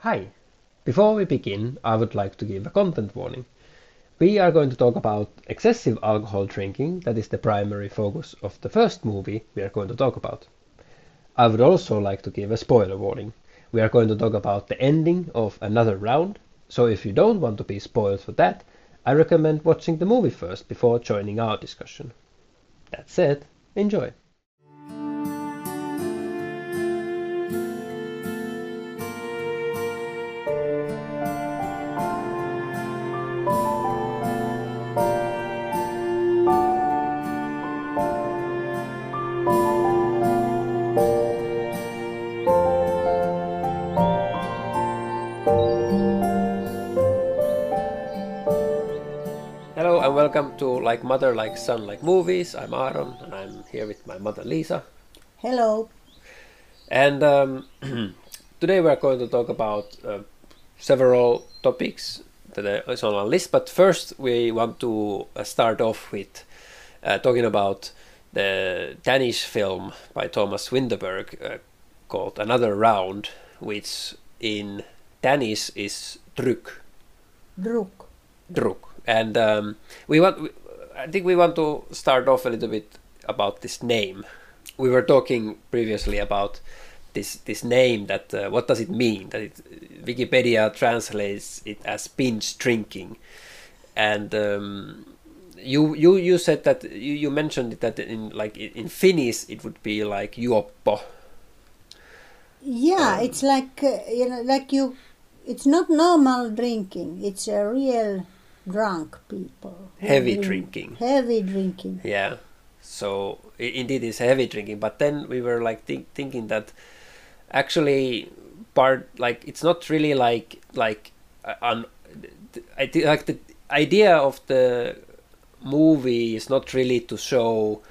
Hi! Before we begin, I would like to give a content warning. We are going to talk about excessive alcohol drinking, that is the primary focus of the first movie we are going to talk about. I would also like to give a spoiler warning. We are going to talk about the ending of another round, so if you don't want to be spoiled for that, I recommend watching the movie first before joining our discussion. That said, enjoy! Like Mother, Like Son, Like Movies. I'm Aaron and I'm here with my mother Lisa. Hello. And um, today we are going to talk about uh, several topics that is on our list. But first, we want to uh, start off with uh, talking about the Danish film by Thomas Vinterberg uh, called Another Round, which in Danish is Druk. Druk. Druk. And um, we want, I think we want to start off a little bit about this name. We were talking previously about this this name that uh, what does it mean? That it, Wikipedia translates it as binge drinking, and um, you you you said that you, you mentioned that in like in Finnish it would be like juoppo. Yeah, it's like uh, you know, like you. It's not normal drinking. It's a real drunk people. Heavy drink- drinking. Heavy drinking. Yeah. So indeed, it's heavy drinking. But then we were like think, thinking that actually part like it's not really like like uh, un, I like the idea of the movie is not really to show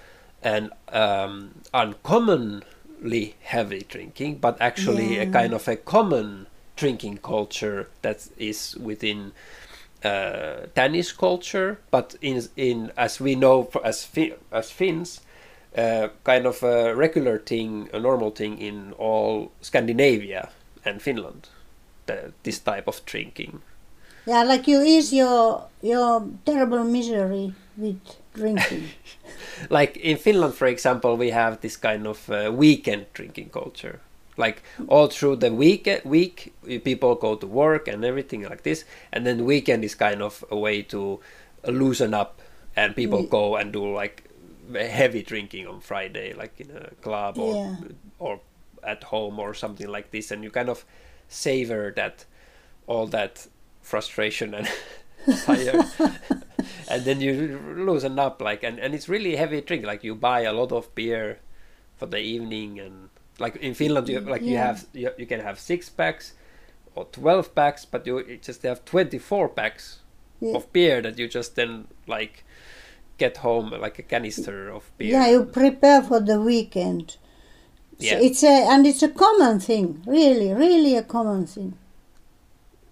an um, uncommonly heavy drinking, but actually a kind of a common drinking culture that is within uh, Danish culture, but in in as we know as Fi- as Finns, uh, kind of a regular thing, a normal thing in all Scandinavia and Finland. The, this type of drinking. Yeah, like you ease your your terrible misery with drinking. Like in Finland, for example, we have this kind of uh, weekend drinking culture. Like all through the week, week people go to work and everything like this, and then weekend is kind of a way to loosen up, and people go and do like heavy drinking on Friday, like in a club or Yeah. or at home or something like this, and you kind of savor that all that frustration and fire, and then you loosen up like and, and it's really heavy drink. Like you buy a lot of beer for the evening and like in Finland you like you have you, you can have six packs or 12 packs but you just have 24 packs Yeah. of beer that you just then like get home like a canister of beer Yeah, you prepare for the weekend. So Yeah. it's a and it's a common thing, really, really a common thing.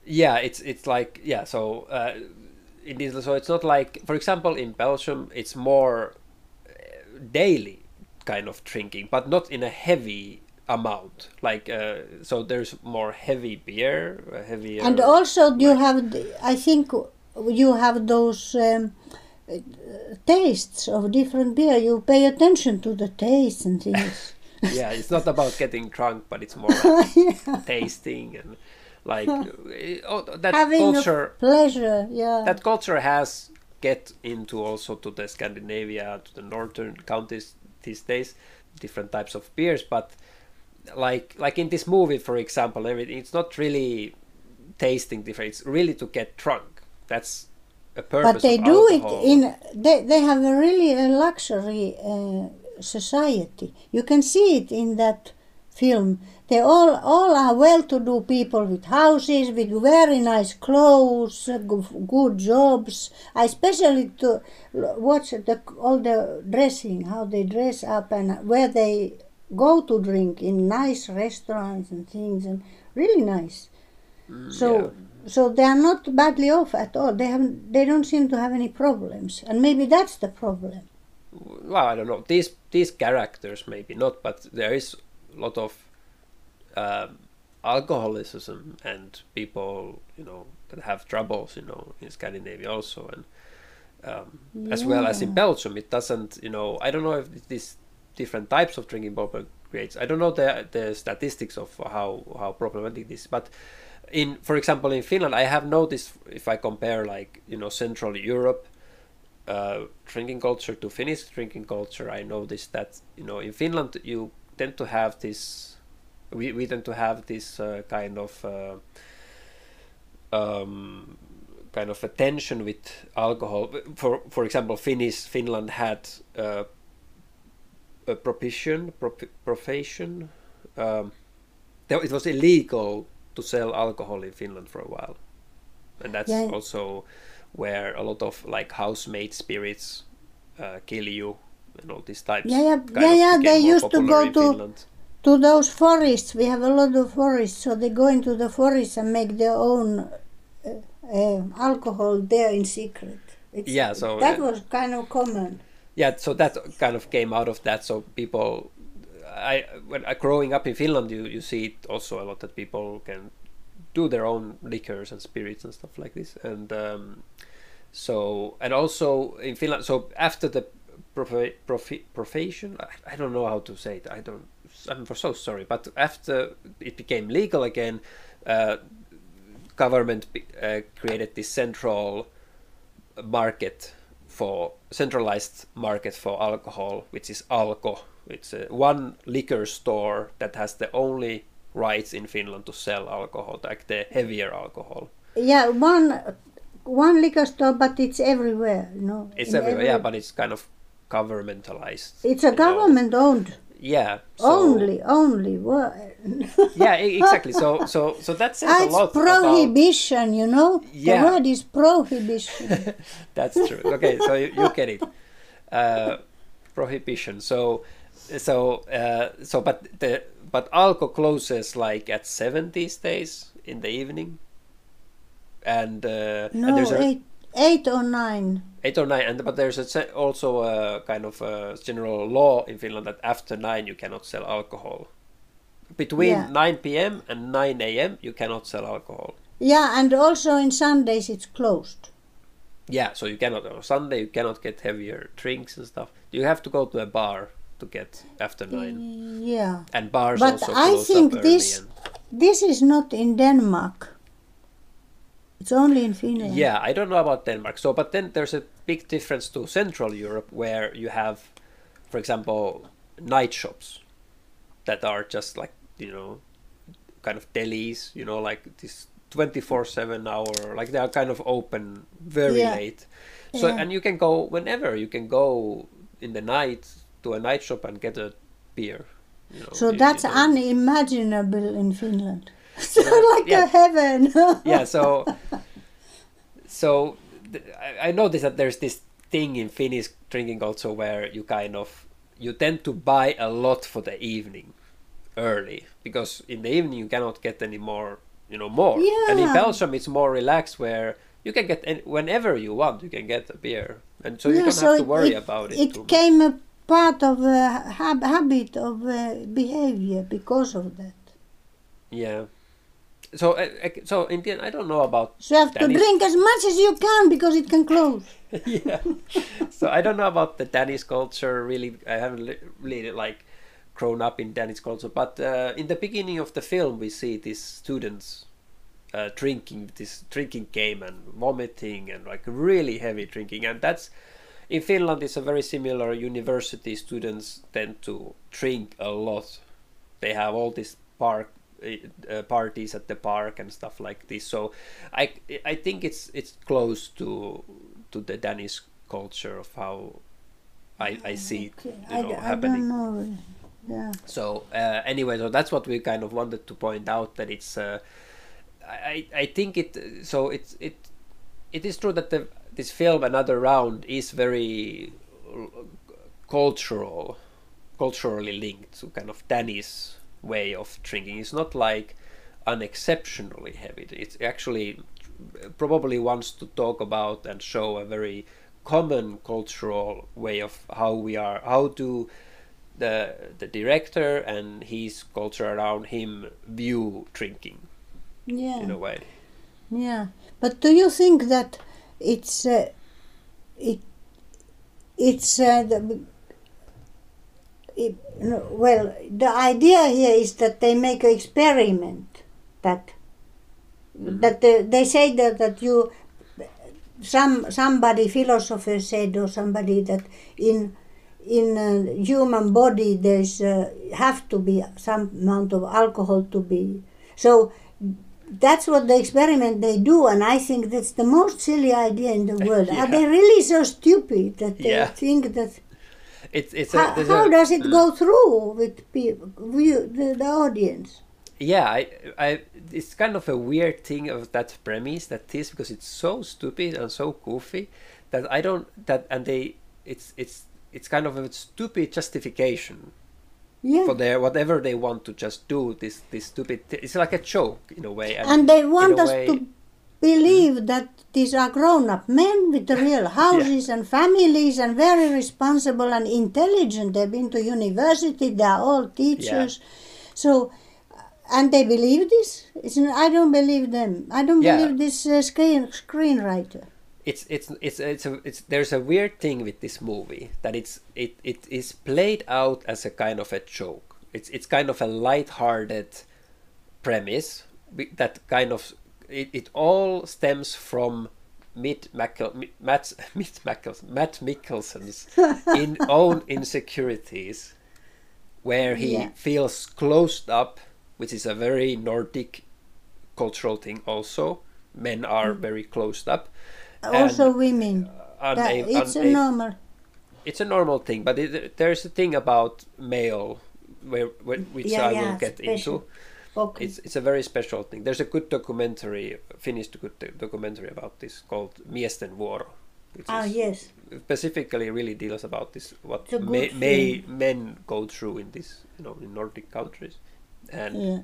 yeah it's it's like yeah so uh it is so it's not like for example in belgium it's more uh, daily kind of drinking but not in a heavy amount like uh, so there's more heavy beer uh, heavier And also you have, the- I think you have those um, tastes of different beer. You pay attention to the taste and things. yeah it's not about getting drunk but it's more like yeah. tasting and like oh, that Having culture a pleasure, yeah. that culture has get into also to the Scandinavia, to the northern counties these days, different types of beers. But like like in this movie, for example, everything it's not really tasting different. It's really to get drunk. That's a purpose. but they do alcohol. it in, they, they have a really a luxury uh, society. You can see it in that film. They all, all are well-to-do people with houses, with very nice clothes, good jobs. I especially to watch the, all the dressing, how they dress up and where they go to drink in nice restaurants and things, and really nice. Mm, so, so they are not badly off at all. They have, they don't seem to have any problems, and maybe that's the problem. well, I don't know. These these characters maybe not, but there is lot of um, alcoholism and people you know that have troubles you know in Scandinavia also and um, as well as in Belgium. It doesn't you know I don't know if these different types of drinking problem creates I don't know the the statistics of how how problematic this is, but in for example in Finland I have noticed if I compare like you know Central Europe uh, drinking culture to Finnish drinking culture, I noticed that you know in Finland you tend to have this, we, we tend to have this uh, kind of uh, um, kind of a tension with alcohol. For for example, Finnish Finland had uh, a prohibition, profession. Um, it was illegal to sell alcohol in Finland for a while, and that's Yeah. also where a lot of like housemaid spirits uh, kill you and all these types. Yeah, yeah, yeah, yeah, they used to go to- Finland. to those forests. We have a lot of forests, so they go into the forest and make their own uh, uh, alcohol there in secret. It's, Yeah, so, that uh, was kind of common. yeah so that kind of came out of that so people i when I, growing up in finland you, you see it also a lot that people can do their own liquors and spirits and stuff like this and um, so and also in finland so after the profi- profi- profession I, I don't know how to say it i don't i'm so sorry but after it became legal again uh, government uh, created this central market for centralized market for alcohol, which is Alko. It's uh, one liquor store that has the only rights in Finland to sell alcohol, like the heavier alcohol. Yeah, one one liquor store, but it's everywhere. You know, It's everywhere, yeah, but it's kind of governmentalized. it's a you know. government owned. Yeah. so- only, only. Yeah, exactly. So, so, so that says a it's lot about. prohibition, you know. Yeah. The word is prohibition. That's true. Okay, so you, you get it. Uh, prohibition. So, so, uh, so, but the but Alko closes like at seven these days in the evening, and uh, and no, there's a, eight, eight or nine. eight or nine, and but there's a, also a kind of a general law in Finland that after nine you cannot sell alcohol. Between Yeah. 9 p.m. and 9 a.m. you cannot sell alcohol. Yeah, and also in Sundays it's closed. Yeah, so you cannot on Sunday you cannot get heavier drinks and stuff. You have to go to a bar to get after nine, Yeah. and bars But also I close think this- and- This is not in Denmark. It's only in Finland. yeah, I don't know about Denmark. So, but then there's a big difference to Central Europe, where you have, for example, night shops that are just like you know, kind of delis. You know, like this twenty-four seven hour, like they are kind of open very Yeah. late. So, Yeah. and you can go whenever. You can go in the night to a night shop and get a beer. You know, So that's unimaginable in Finland. So like yeah. a heaven. yeah so so th- I, I noticed that there's this thing in finnish drinking culture where you kind of you tend to buy a lot for the evening early because in the evening you cannot get any more you know more yeah. and in belgium it's more relaxed where you can get any, whenever you want you can get a beer and so you don't so have to worry it, about it, It much. came a part of a hab- habit of uh, behavior because of that. yeah so uh, so in the end, i don't know about So you have to drink as much as you can because it can close. yeah. So I don't know about the Danish culture. Really, I haven't really like grown up in Danish culture. But uh, in the beginning of the film, we see these students uh, drinking this drinking game and vomiting and like really heavy drinking, and that's in Finland. It's a very similar. University students tend to drink a lot. They have all these park uh, parties at the park and stuff like this. So I I think it's it's close to to the Danish culture of how I, I see it you I, know, happening. know. Yeah. So uh, anyway, so that's what we kind of wanted to point out that it's. Uh, I I think it so it's it it is true that the this film Another Round is very uh, cultural, culturally linked to kind of Danish way of drinking. It's not like unexceptionally heavy. It's actually probably wants to talk about and show a very common cultural way of how we are how to the the director and his culture around him view drinking yeah. in a way. Yeah, but do you think that it's uh, it it's uh, the, it, well the idea here is that they make an experiment that that they, they say that that you some somebody philosopher said or somebody that in in a human body there's uh, have to be some amount of alcohol to be so that's what the experiment they do and i think that's the most silly idea in the world Yeah. are they really so stupid that they Yeah. think that It's it's a, how, there's how a- does it mm. go through with people the, the audience yeah I, I it's kind of a weird thing of that premise that this because it's so stupid and so goofy that i don't that and they it's it's it's kind of a stupid justification yeah for their whatever they want to just do this this stupid thi- it's like a joke in a way and, and they want us way- to believe that these are grown-up men with real houses and families and very responsible and intelligent. They've been to university they are all teachers. So and they believe this? It's, i don't believe them. I don't Yeah. believe this uh, screen screenwriter. It's it's it's it's a it's there's a weird thing with this movie that it's it it is played out as a kind of a joke. It's it's kind of a light-hearted premise that kind of it, it all stems from Mitt Matt Mitt Matt Mikkelsen's in own insecurities, where he Yeah. feels closed up, which is a very Nordic cultural thing. Also, men are mm. very closed up. and also women una- That- it's a normal it's a normal thing, but it, there's a thing about male, where, where which Yeah, I yeah, will get special. into. Okay It's it's a very special thing. There's a good documentary, Finnish good documentary about this called Miesten vuoro, which ah yes specifically really deals about this what It's a good may, may men go through in this you know in Nordic countries and yeah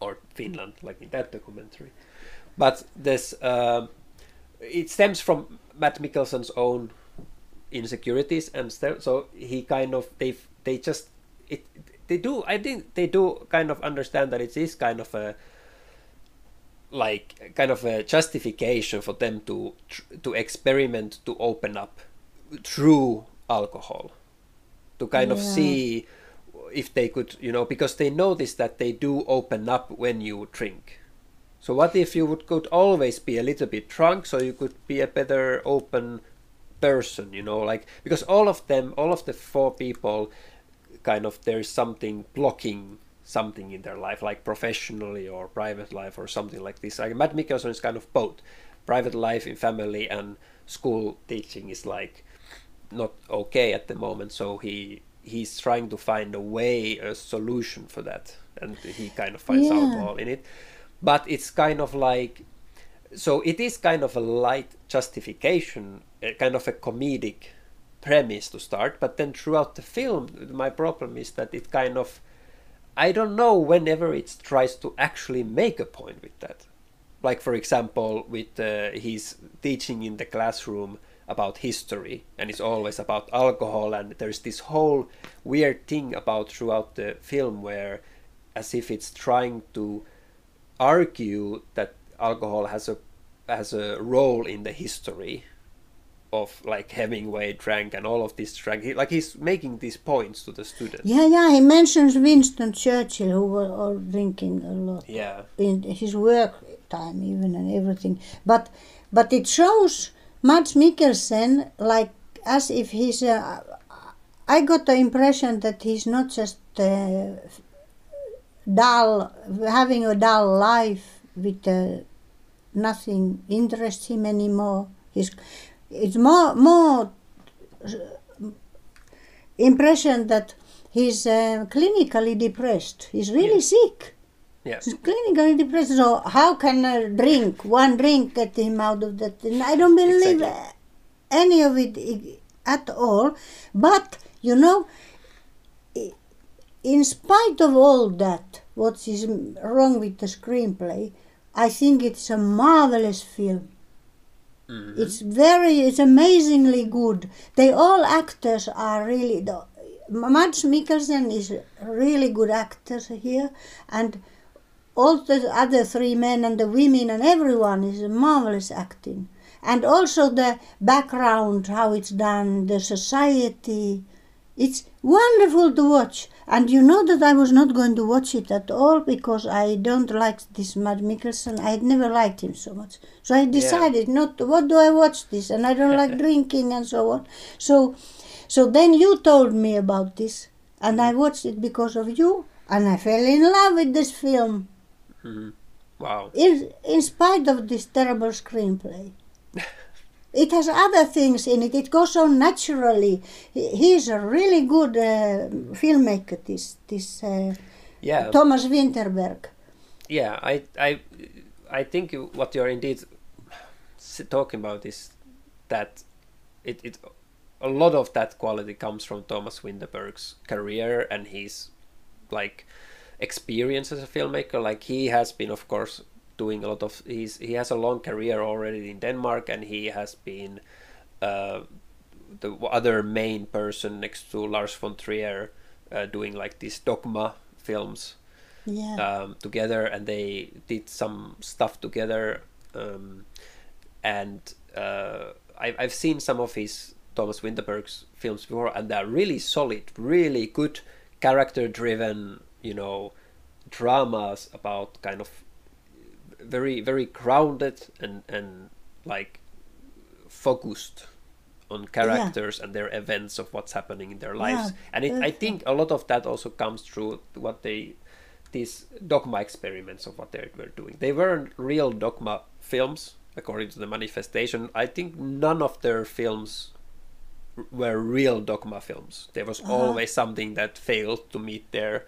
or Finland, like in that documentary. But this um, it stems from Matt Mikkelsen's own insecurities, and st- so he kind of they they just it they do I think they do kind of understand that it is kind of a like kind of a justification for them to to experiment to open up through alcohol. To kind of see if they could you know because they notice that they do open up when you drink. So what if you would could always be a little bit drunk so you could be a better open person you know like because all of them all of the four people kind of there's something blocking something in their life like professionally or private life or something like this. Like matt mikkelsen is kind of both. Private life in family and school teaching is like not okay at the moment. So he he's trying to find a way a solution for that. And he kind of finds Yeah. alcohol in it. But it's kind of like so it is kind of a light justification a kind of a comedic premise to start but then throughout the film my problem is that it kind of i don't know whenever it tries to actually make a point with that. Like for example with uh, his teaching in the classroom about history and it's always about alcohol and there's this whole weird thing about throughout the film where as if it's trying to argue that alcohol has a has a role in the history of like Hemingway drank and all of this drank. He, like he's making these points to the students. Yeah yeah he mentions winston churchill who was all drinking a lot. Yeah. In his work time even and everything. But but it shows Mads Mikkelsen like as if he's uh, I got the impression that he's not just uh, dull having a dull life with uh, nothing interests him anymore. He's it's more more uh, impression that he's uh, clinically depressed he's really sick yeah He's clinically depressed. So how can a drink, one drink, get him out of that? And I don't believe Exactly. any of it at all. But you know, in spite of all that, what is wrong with the screenplay, I think it's a marvelous film. Mhm. It's very, it's amazingly good. They all actors are really the Mads Mikkelsen is really good actor here, and all the other three men and the women and everyone is marvelous acting. And also the background, how it's done, the society, it's wonderful to watch. And you know that I was not going to watch it at all because I don't like this Mads Mikkelsen. I had never liked him so much. So I decided not to, what do I watch this? And I don't like drinking and so on. So so then you told me about this and I watched it because of you and I fell in love with this film. hmm Wow. In, in spite of this terrible screenplay. It has other things in it. It goes on naturally. He is a really good uh, filmmaker. This this uh, Yeah. Thomas Vinterberg. Yeah, I, I, I think what you're indeed talking about is that it, it, a lot of that quality comes from Thomas Vinterberg's career and his like experience as a filmmaker. Like he has been, of course, doing a lot of. He's he has a long career already in Denmark, and he has been uh, the other main person next to Lars von Trier, uh, doing like these dogma films Yeah. um, together and they did some stuff together um, and uh, I, I've seen some of his Thomas Vinterberg's films before and they're really solid really good character driven you know dramas about kind of very very grounded and and like focused on characters and their events of what's happening in their lives. Yeah, and it, I think a lot of that also comes through what they these dogma experiments of what they were doing. They weren't real dogma films according to the manifestation. I think none of their films were real dogma films. There was Uh-huh. always something that failed to meet their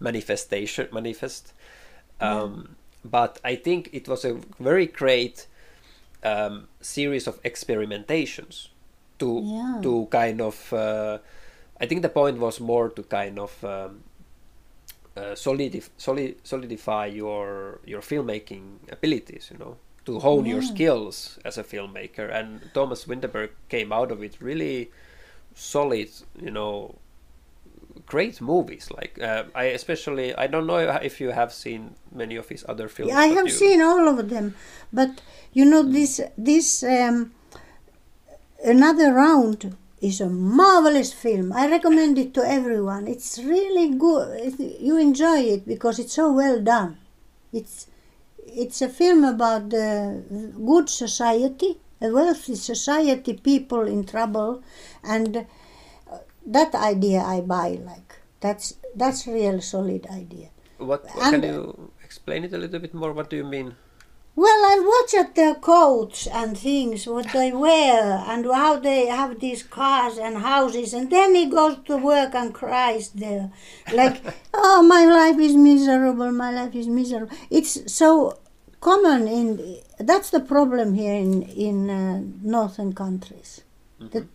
manifestation manifest. Um, but i think it was a very great um, series of experimentations to Yeah. to kind of uh, I think the point was more to kind of um, uh, solidif- soli- solidify your your filmmaking abilities, you know, to hone your skills as a filmmaker. And Thomas Vinterberg came out of it really solid, you know, great movies. Like uh, I especially I don't know if you have seen many of his other films. I have you- seen all of them, but you know this this um, another round is a marvelous film. I recommend it to everyone. It's really good. You enjoy it because it's so well done. It's it's a film about the good society, a wealthy society, people in trouble, and uh, that idea I buy. Like that's that's real solid idea. What, and- can you explain it a little bit more? What do you mean? Well, I watch at their coats and things, what they wear, and how they have these cars and houses, and then he goes to work and cries there, like, "Oh, my life is miserable. My life is miserable." It's so common in. That's the problem here in in uh, northern countries. That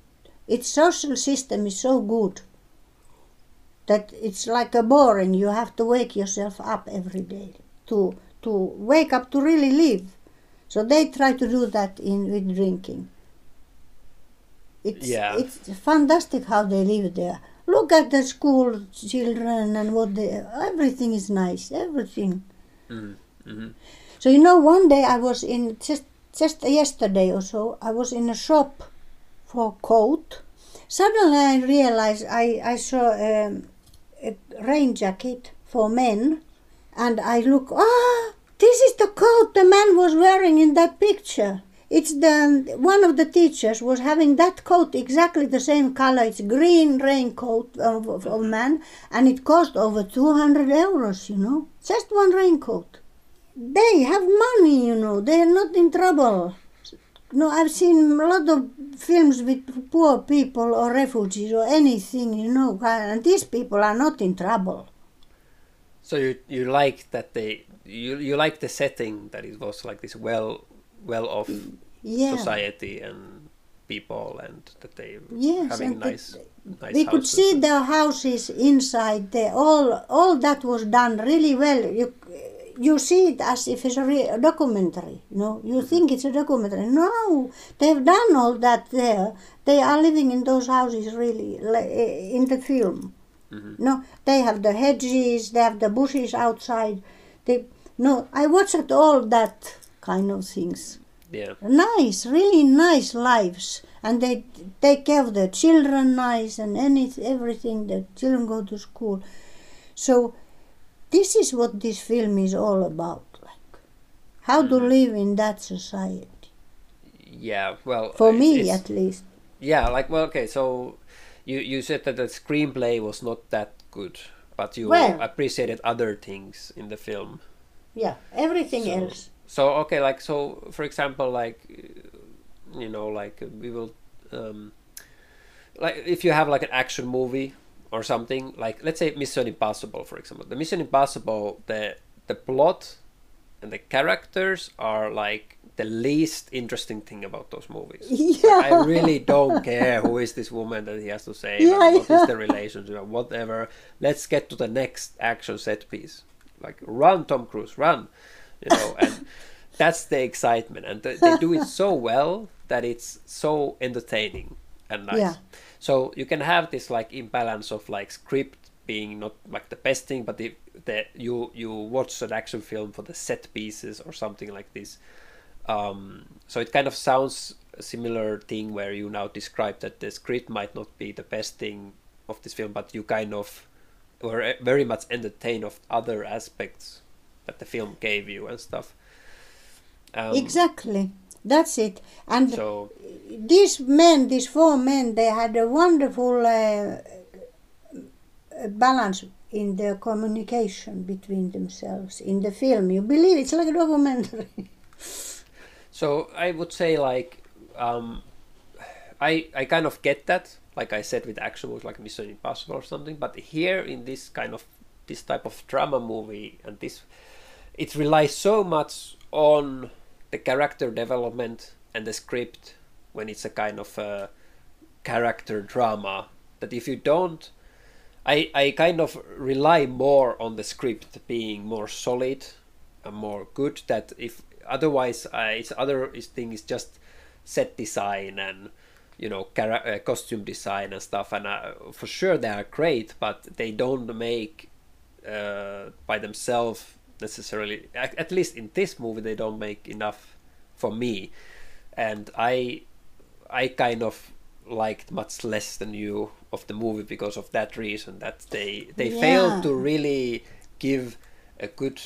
its social system is so good that it's like a boring. You have to wake yourself up every day to to wake up to really live. So they try to do that in with drinking. It's Yeah. it's fantastic how they live there. Look at the school children and what they everything is nice. Everything. Mm, hmm So you know, one day I was in just just yesterday or so. I was in a shop for coat. Suddenly I realized I I saw a rain jacket for men, and I look. Ah, this is the coat the man was wearing in that picture. It's the one of the teachers was having that coat exactly the same color. It's green raincoat of, of, of man, and it cost over two hundred euros. You know, just one raincoat they have money, you know. They are not in trouble. No, I've seen a lot of films with poor people or refugees or anything, you know, and these people are not in trouble. So you you like that they you you like the setting that it was like this well well off Yeah. society and people and that they Yes, having and that nice nice we could see their houses inside. They all all that was done really well. You you see it as if it's a, re- documentary. You know, you think it's a documentary. No, they've done all that there. They are living in those houses really eh, in the film. No, they have the hedges, they have the bushes outside. They no, I watched all that kind of things. Yeah. Nice, really nice lives, and they take care of their children nice and any everything. The children go to school, so this is what this film is all about. Like how to live in that society. Yeah. Well, For me, at least. Yeah, like well, okay. So you you said that the screenplay was not that good, but you Well- appreciated other things in the film. Yeah, everything So- else. So okay, like so, for example, like you know, like we will, um, like if you have like an action movie or something, like let's say Mission Impossible, for example. The Mission Impossible, the the plot and the characters are like the least interesting thing about those movies. Yeah. I really don't care who is this woman that he has to save, Yeah, and what is yeah. the relationship, and whatever. Let's get to the next action set piece. Like run, Tom Cruise, run, you know, and that's the excitement, and th- they do it so well that it's so entertaining and nice. Yeah. So you can have this like imbalance of like script being not like the best thing, but if the you you watch an action film for the set pieces or something like this. Um, so it kind of sounds a similar thing where you now describe that the script might not be the best thing of this film, but you kind of were eh, very much entertained of other aspects that the film gave you and stuff. Um, exactly. That's it. And So these men, these four men, they had a wonderful uh, balance in their communication between themselves in the film. You believe it's like a documentary. So I would say like um, I I kind of get that, like I said with action movies like Mission Impossible or something. But here in this kind of this type of drama movie and this, it relies so much on the character development and the script when it's a kind of a character drama. That if you don't I, I kind of rely more on the script being more solid and more good that if otherwise uh, it's other thing is just set design and you know uh, costume design and stuff. And uh, for sure they are great but they don't make uh, by themselves necessarily at, at least in this movie they don't make enough for me. And i i kind of liked much less than you of the movie because of that reason that they they Yeah. failed to really give a good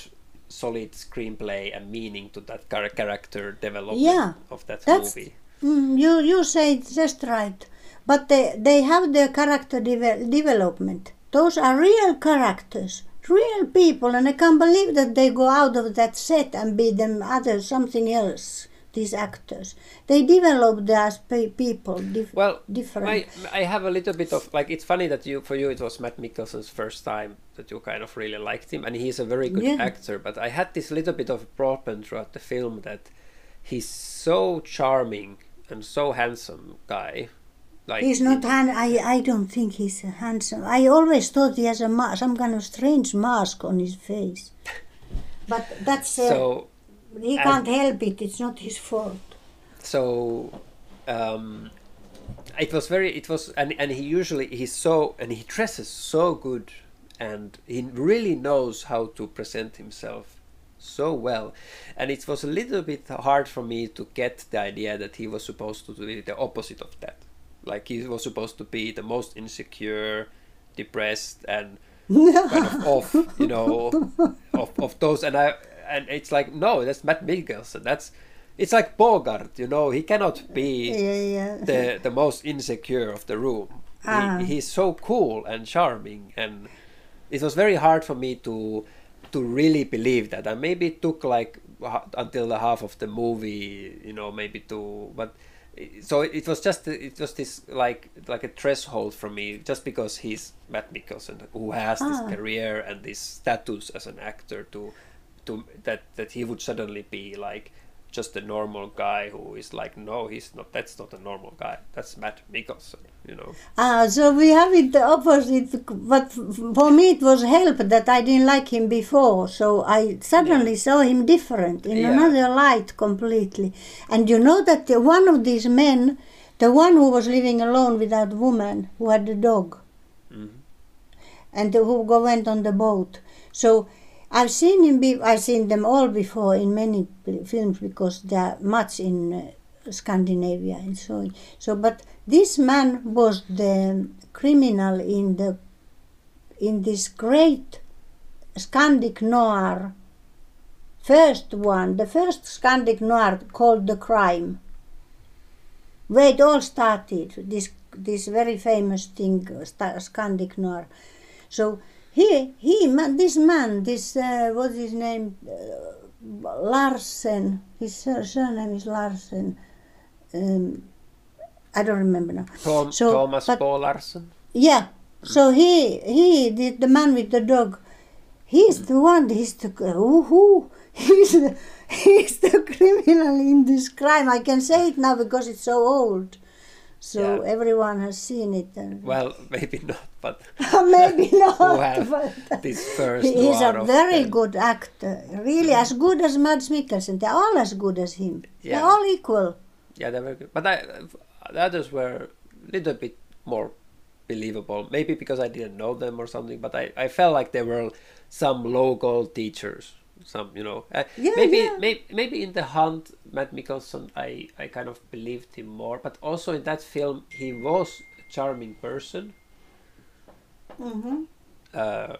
solid screenplay and meaning to that char- character development Yeah, of that movie. Mm, you you say it just right, but they they have their character deve- development. Those are real characters, real people, and I can't believe that they go out of that set and be them other something else. These actors, they develop as people. Dif- Well, different. I I have a little bit of like it's funny that you for you it was Matt Mikkelsen's first time that you kind of really liked him and he's a very good Yeah. actor but I had this little bit of a problem throughout the film that he's so charming and so handsome guy like He's not hand. I I don't think he's handsome. I always thought he has a ma- some kind of strange mask on his face. But that's uh, so he can't help it. It's not his fault. so um it was very it was and and he usually he's so and he dresses so good and he really knows how to present himself so well and it was a little bit hard for me to get the idea that he was supposed to do the opposite of that like he was supposed to be the most insecure depressed and kind of off you know of, of those and i and it's like no that's matt mikkelsen that's it's like bogart you know he cannot be Yeah, yeah. the the most insecure of the room. Ah. He, he's so cool and charming, and it was very hard for me to to really believe that. And maybe it took like until the half of the movie, you know, maybe to. But so it was just it was this like like a threshold for me, just because he's Matt Mikkelsen, who has this Ah. career and this status as an actor, to to that that he would suddenly be like just a normal guy who is like, no, he's not. That's not a normal guy. That's Matt Mikkelsen, you know. Ah, so we have it the opposite. But for me, it was help that I didn't like him before. So I suddenly saw him different in Yeah. another light completely. And you know that one of these men, the one who was living alone without woman, who had a dog, Mhm. and who went on the boat. So I've seen him. Be, I've seen them all before in many films because they are much in uh, Scandinavia and so on. So, but this man was the criminal in the in this great Scandic noir. First one, the first Scandic noir called The Crime. Where it all started, this this very famous thing, Scandic noir. So he he man, this man, this uh, what's his name, uh, Larsen. His sur- surname is Larsen. Um, I don't remember now. Tom, So, Thomas but- Paul Larsen. Yeah. So he he did the man with the dog. He's the one. He's the who. He's the, he's the criminal in this crime. I can say it now because it's so old. So Yeah. everyone has seen it. And Well, maybe not, but maybe not. have but this first he is a very the- good actor. Really, as good as Mads Mikkelsen. They're all as good as him. Yeah. They're all equal. Yeah, they were good. But I, the others were a little bit more believable. Maybe because I didn't know them or something. But I, I felt like they were some local teachers. Some, you know, uh, Yeah, maybe, yeah. maybe maybe in the Hunt, Matt Mikkelsen, I I kind of believed him more. But also in that film, he was a charming person. Mm-hmm. uh,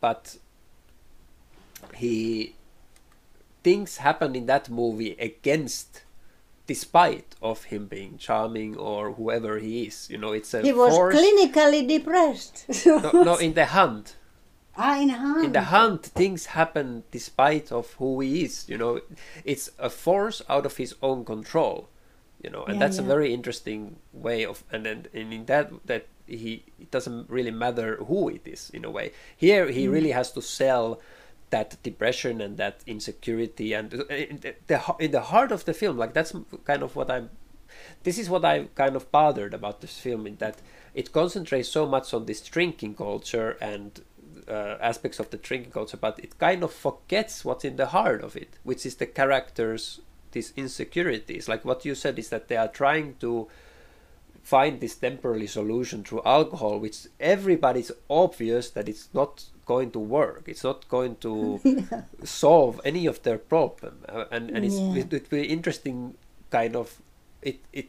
but he things happen in that movie against despite of him being charming or whoever he is you know it's a He was force clinically depressed. no, no in the hunt ah, in Hunt. in the hunt things happen despite of who he is you know it's a force out of his own control you know and Yeah, that's a very interesting way of and then and in that that he it doesn't really matter who it is in a way here he Mm. really has to sell that depression and that insecurity and uh, in the, in the heart of the film like that's kind of what i'm this is what i kind of bothered about this film in that it concentrates so much on this drinking culture and uh, aspects of the drinking culture but it kind of forgets what's in the heart of it which is the characters these insecurities. Like what you said is that they are trying to find this temporary solution through alcohol which everybody's obvious that it's not going to work it's not going to solve any of their problem Uh, and and it's Yeah. it be interesting kind of it it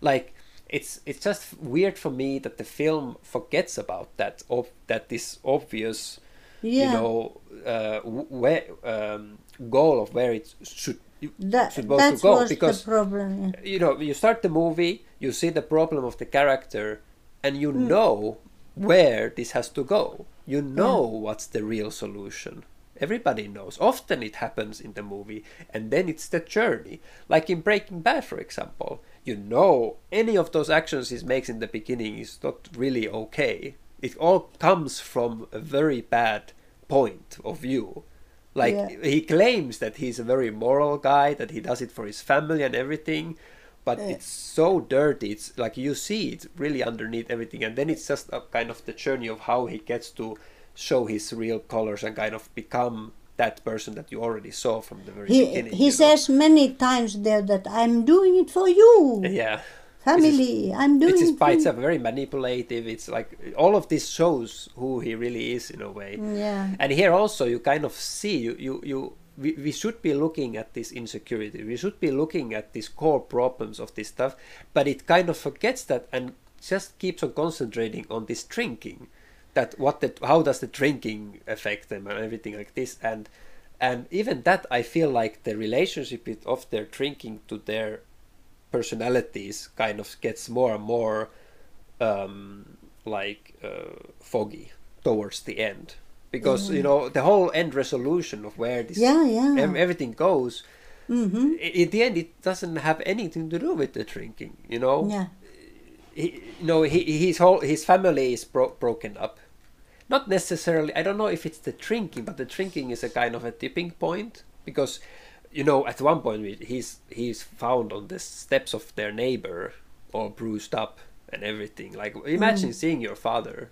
like it's it's just weird for me that the film forgets about that of that this obvious Yeah. you know uh, where um, goal of where it should That, supposed to go because the problem. Yeah. you know you start the movie you see the problem of the character and you Hmm. know where this has to go you know what's the real solution. Everybody knows. Often it happens in the movie and then it's the journey. Like in breaking bad for example you know any of those actions he makes in the beginning is not really okay. It all comes from a very bad point of view. Like Yeah. he claims that he's a very moral guy that he does it for his family and everything but Yeah. it's so dirty it's like you see it really underneath everything and then it's just a kind of the journey of how he gets to show his real colors and kind of become that person that you already saw from the very He, beginning he you know? says many times there that I'm doing it for you, yeah family. I'm doing it's it by itself very manipulative it's like all of this shows who he really is in a way Yeah. and here also you kind of see you you, you we, we should be looking at this insecurity. We should be looking at these core problems of this stuff but it kind of forgets that and just keeps on concentrating on this drinking that what the how does the drinking affect them and everything like this. And and even that i feel like the relationship of their drinking to their personalities kind of gets more and more um, like uh, foggy towards the end because you know the whole end resolution of where this Yeah, yeah. ev- everything goes hmm in the end it doesn't have anything to do with the drinking you know Yeah. he, you know he, his whole his family is bro- broken up not necessarily i don't know if it's the drinking but the drinking is a kind of a tipping point because you know, at one point he's he's found on the steps of their neighbor, all bruised up and everything. Like imagine seeing your father.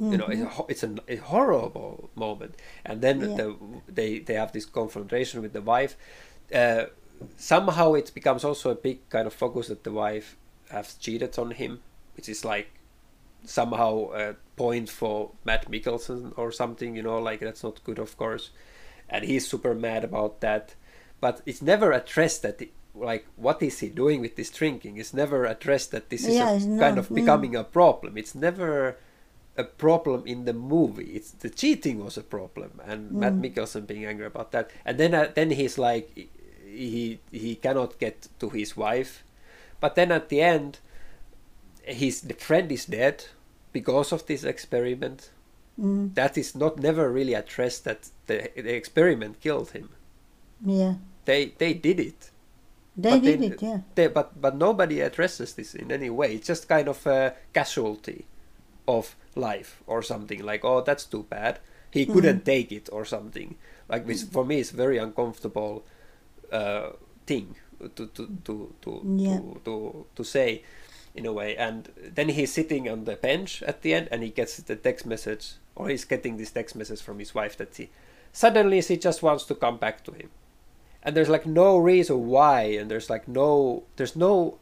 You know, it's a, it's a, a horrible moment, and then Yeah. the, they they have this confrontation with the wife. Uh, somehow it becomes also a big kind of focus that the wife has cheated on him, which is like somehow a point for Matt Mikkelsen or something, you know, like that's not good, of course. And he's super mad about that. But it's never addressed that, the, like, what is he doing with this drinking? It's never addressed that this is Yeah, a kind of mm. becoming a problem. It's never a problem in the movie. It's the cheating was a problem, and Mads Mikkelsen being angry about that. And then, uh, then he's like, he he cannot get to his wife, but then at the end, his the friend is dead because of this experiment. Mm, That is not never really addressed that the, the experiment killed him. yeah. They they did it. They But did they- it, yeah. They, but but nobody addresses this in any way. It's just kind of a casualty of life or something like oh that's too bad. He couldn't take it or something like which for me is very uncomfortable uh, thing to to to to, Yeah. to to to say in a way. And then he's sitting on the bench at the end and he gets the text message or he's getting this text message from his wife that he suddenly she just wants to come back to him and there's like no reason why and there's like no there's no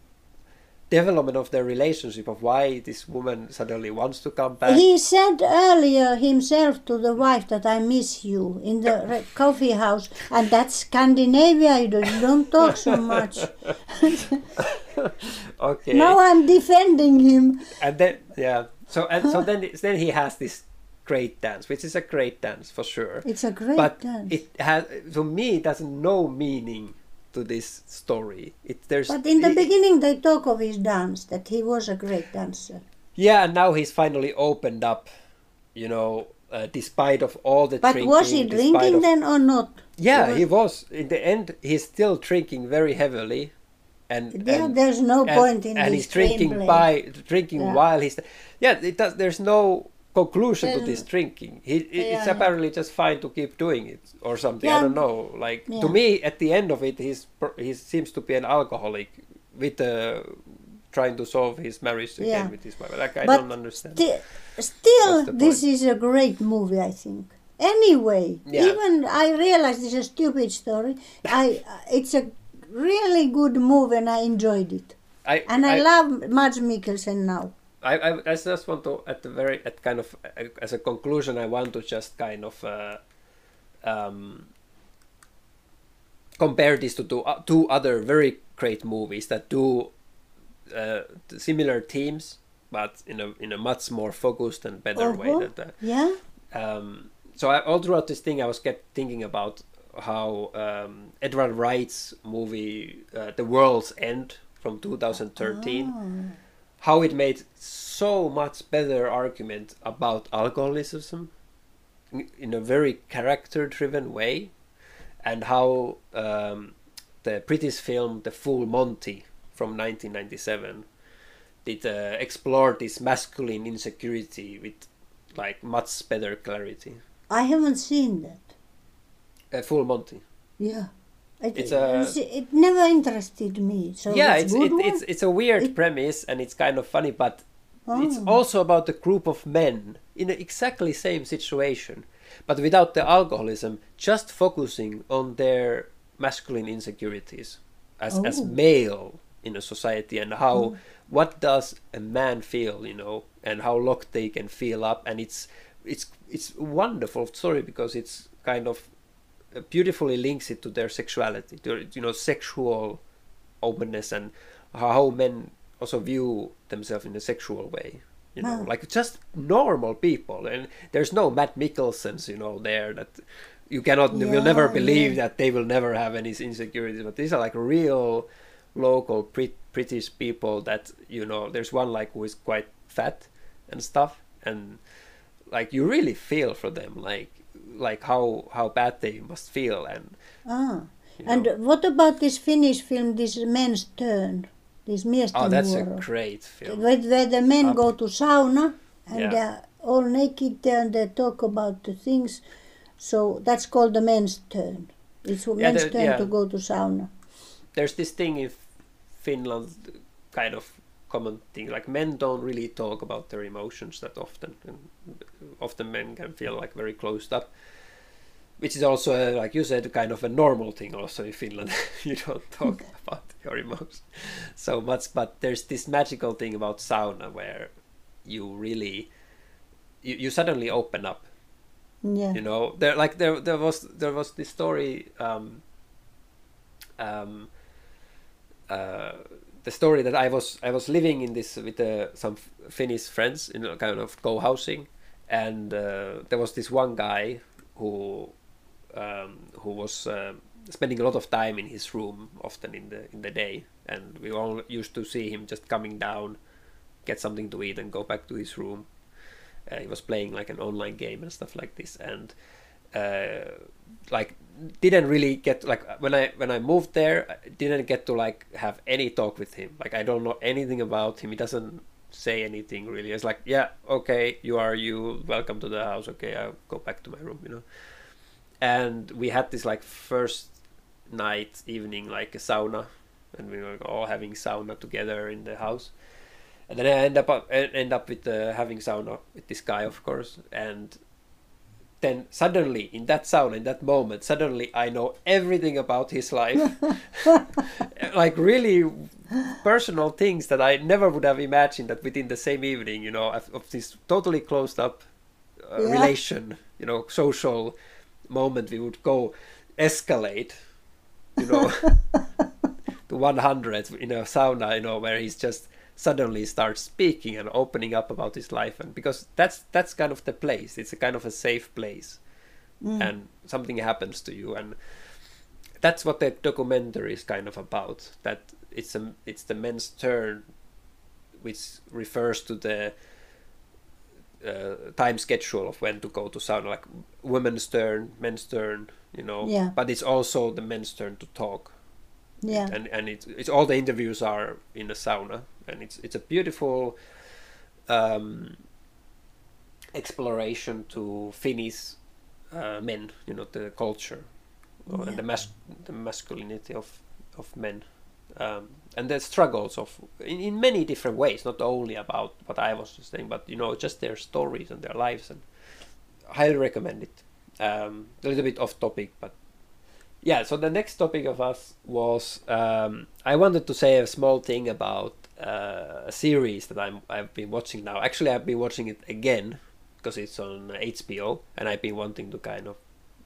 development of their relationship of why this woman suddenly wants to come back He said earlier himself to the wife that I miss you in the coffee house, and that's Scandinavia. You don't, talk so much. okay Now I'm defending him. and then yeah so and so then then he has this great dance which is a great dance for sure It's a great but dance. it has to me it has no meaning to this story it there's but in the it- beginning, they talk of his dance that he was a great dancer. Yeah, and now he's finally opened up, you know, uh, despite of all the But drinking. was he drinking of- then or not? Yeah, Or- he was. In the end, he's still drinking very heavily, and Yeah, and, there's no and, point in and he's drinking by drinking Yeah. while he's. Yeah, it does. There's no conclusion to this drinking. He, Yeah, it's yeah. apparently just fine to keep doing it or something. I don't know. Like to me, at the end of it, he's he seems to be an alcoholic with uh, trying to solve his marriage again Yeah. with his wife. Like I But don't understand. Sti- still, this point? is a great movie, I think. Anyway, Yeah. even I realize this is a stupid story. I it's a really good movie, and I enjoyed it. I, And I, love Mads Mikkelsen now. I, I, I just want to at the very at kind of uh, as a conclusion I want to just kind of uh, um, compare this to two, uh, two other very great movies that do uh, similar themes but in a in a much more focused and better way Uh-huh. than that Yeah. um, so I, all throughout this thing, I was kept thinking about how um, Edgar Wright's movie uh, *The World's End* from 2013, Ah. How it made so much better argument about alcoholism in- a very character-driven way, and how um, the British film *The Full Monty* from 1997 did uh, explore this masculine insecurity with like much better clarity. I haven't seen that. Uh, Full Monty. Yeah. It, It's a- it never interested me. So yeah, it's it's it's it's a weird It- premise and it's kind of funny, but it's Oh. also about a group of men in exactly same situation, but without the alcoholism, just focusing on their masculine insecurities as as Oh. male in a society and how mm. what does a man feel, you know, and how locked they can feel up, and it's it's it's a wonderful story because it's kind of Uh, beautifully links it to their sexuality, to you know sexual openness and how men also view themselves in a sexual way. You know, Wow. like just normal people, and there's no Mads Mikkelsens, you know, there that you cannot, you will never believe yeah. that they will never have any insecurities. But these are like real local Brit- British people that you know. There's one like who is quite fat and stuff, and like you really feel for them, like like how how bad they must feel, and Ah. you And know. what about this Finnish film, this Men's Turn? This Miesten oh, that's a great film. Where, where the men Up. go to sauna and Yeah. they're all naked there and they talk about the things. So that's called the men's turn. It's Yeah, men's the- turn yeah. to go to sauna. there's this thing in Finland, kind of common thing. Like men don't really talk about their emotions that often, and often men can feel like very closed up, which is also, uh, like you said, kind of a normal thing. Also in Finland, you don't talk about your emotions so much. But there's this magical thing about sauna where you really, you, you suddenly open up Yeah. you know there like there there was there was this story um um uh the story that I was I was living in this with uh, some Finnish friends in a kind of co-housing. And uh, there was this one guy who um, who was uh, spending a lot of time in his room often in the in the day. And we all used to see him just coming down get something to eat and go back to his room. Uh, he was playing like an online game and stuff like this. And uh, like didn't really get like when i when i moved there I didn't get to like have any talk with him. Like i don't know anything about him. He doesn't say anything really. It's like yeah okay you are you welcome to the house. Okay i'll go back to my room you know. And we had this like first night evening like a sauna and we were all having sauna together in the house. And then I end up end up with uh, having sauna with this guy, of course, and then suddenly in that sound in that moment, suddenly I know everything about his life, like really personal things that I never would have imagined that within the same evening, you know, of, of this totally closed up uh, Yeah. relation, you know, social moment, we would go escalate, you know, to 100 in a sauna, you know, where he's just suddenly starts speaking and opening up about his life and because that's that's kind of the place. It's a kind of a safe place. And something happens to you and that's what the documentary is kind of about that it's a it's the men's turn which refers to the uh, time schedule of when to go to sauna like women's turn men's turn you know? Yeah. but it's also the men's turn to talk. Yeah. and and it's it's all the interviews are in the sauna and it's it's a beautiful um, exploration to Finnish uh, men you know the culture Yeah. and the mas- the masculinity of of men um, and the struggles of in, in many different ways not only about what I was just saying but you know just their stories and their lives and highly recommend it um, a little bit off topic but yeah so the next topic of us was um, i wanted to say a small thing about uh, a series that I'm, i've been watching now actually i've been watching it again because it's on hbo and i've been wanting to kind of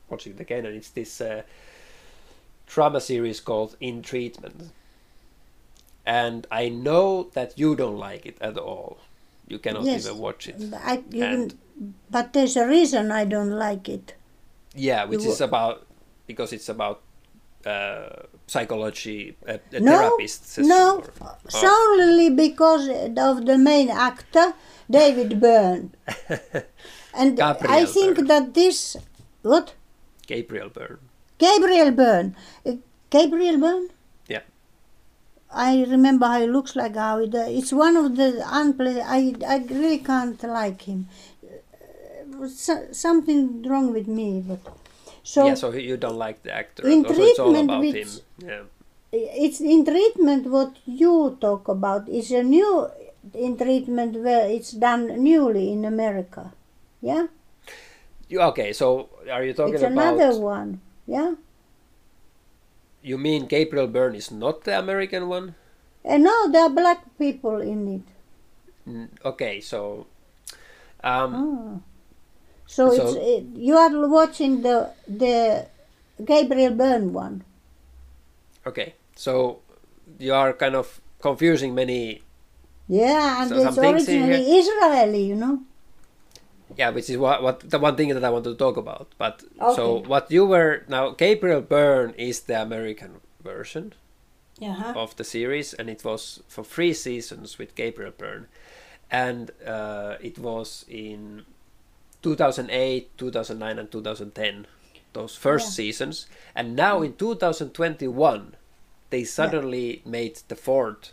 watch it again and it's this uh, drama series called in treatment and i know that you don't like it at all you cannot Yes. even watch it I, you And- but there's a reason I don't like it. Yeah, which You is about because it's about uh, psychology, a, a no, therapist no, or- or- solely because of the main actor, David Byrne. and I think Byrne. that this, what? Gabriel Byrne. Gabriel Byrne. Uh, Gabriel Byrne? Yeah, I remember how he looks like how it, uh, it's one of the unpleasant. I I really can't like him. Uh, so, something wrong with me, but so yeah. So you don't like the actor. In so it's all about with- him. Yeah, it's in treatment. What you talk about is a new in treatment where it's done newly in America. Yeah, you, okay. So are you talking it's about? another one. Yeah, You mean Gabriel Byrne is not the American one? and now there are black people in it. Mm, okay, so. Um, Ah. So, So- it's it, you are watching the the Gabriel Byrne one. Okay, so you are kind of confusing many Yeah, and So it's originally Israeli, you know. Yeah, which is what, what the one thing that I want to talk about. But so what you were now, Gabriel Byrne is the American version Yeah. of the series, and it was for three seasons with Gabriel Byrne, and uh, it was in 2008, 2009, and 2010. Those first Yeah. seasons, and now in 2021, they suddenly made the fourth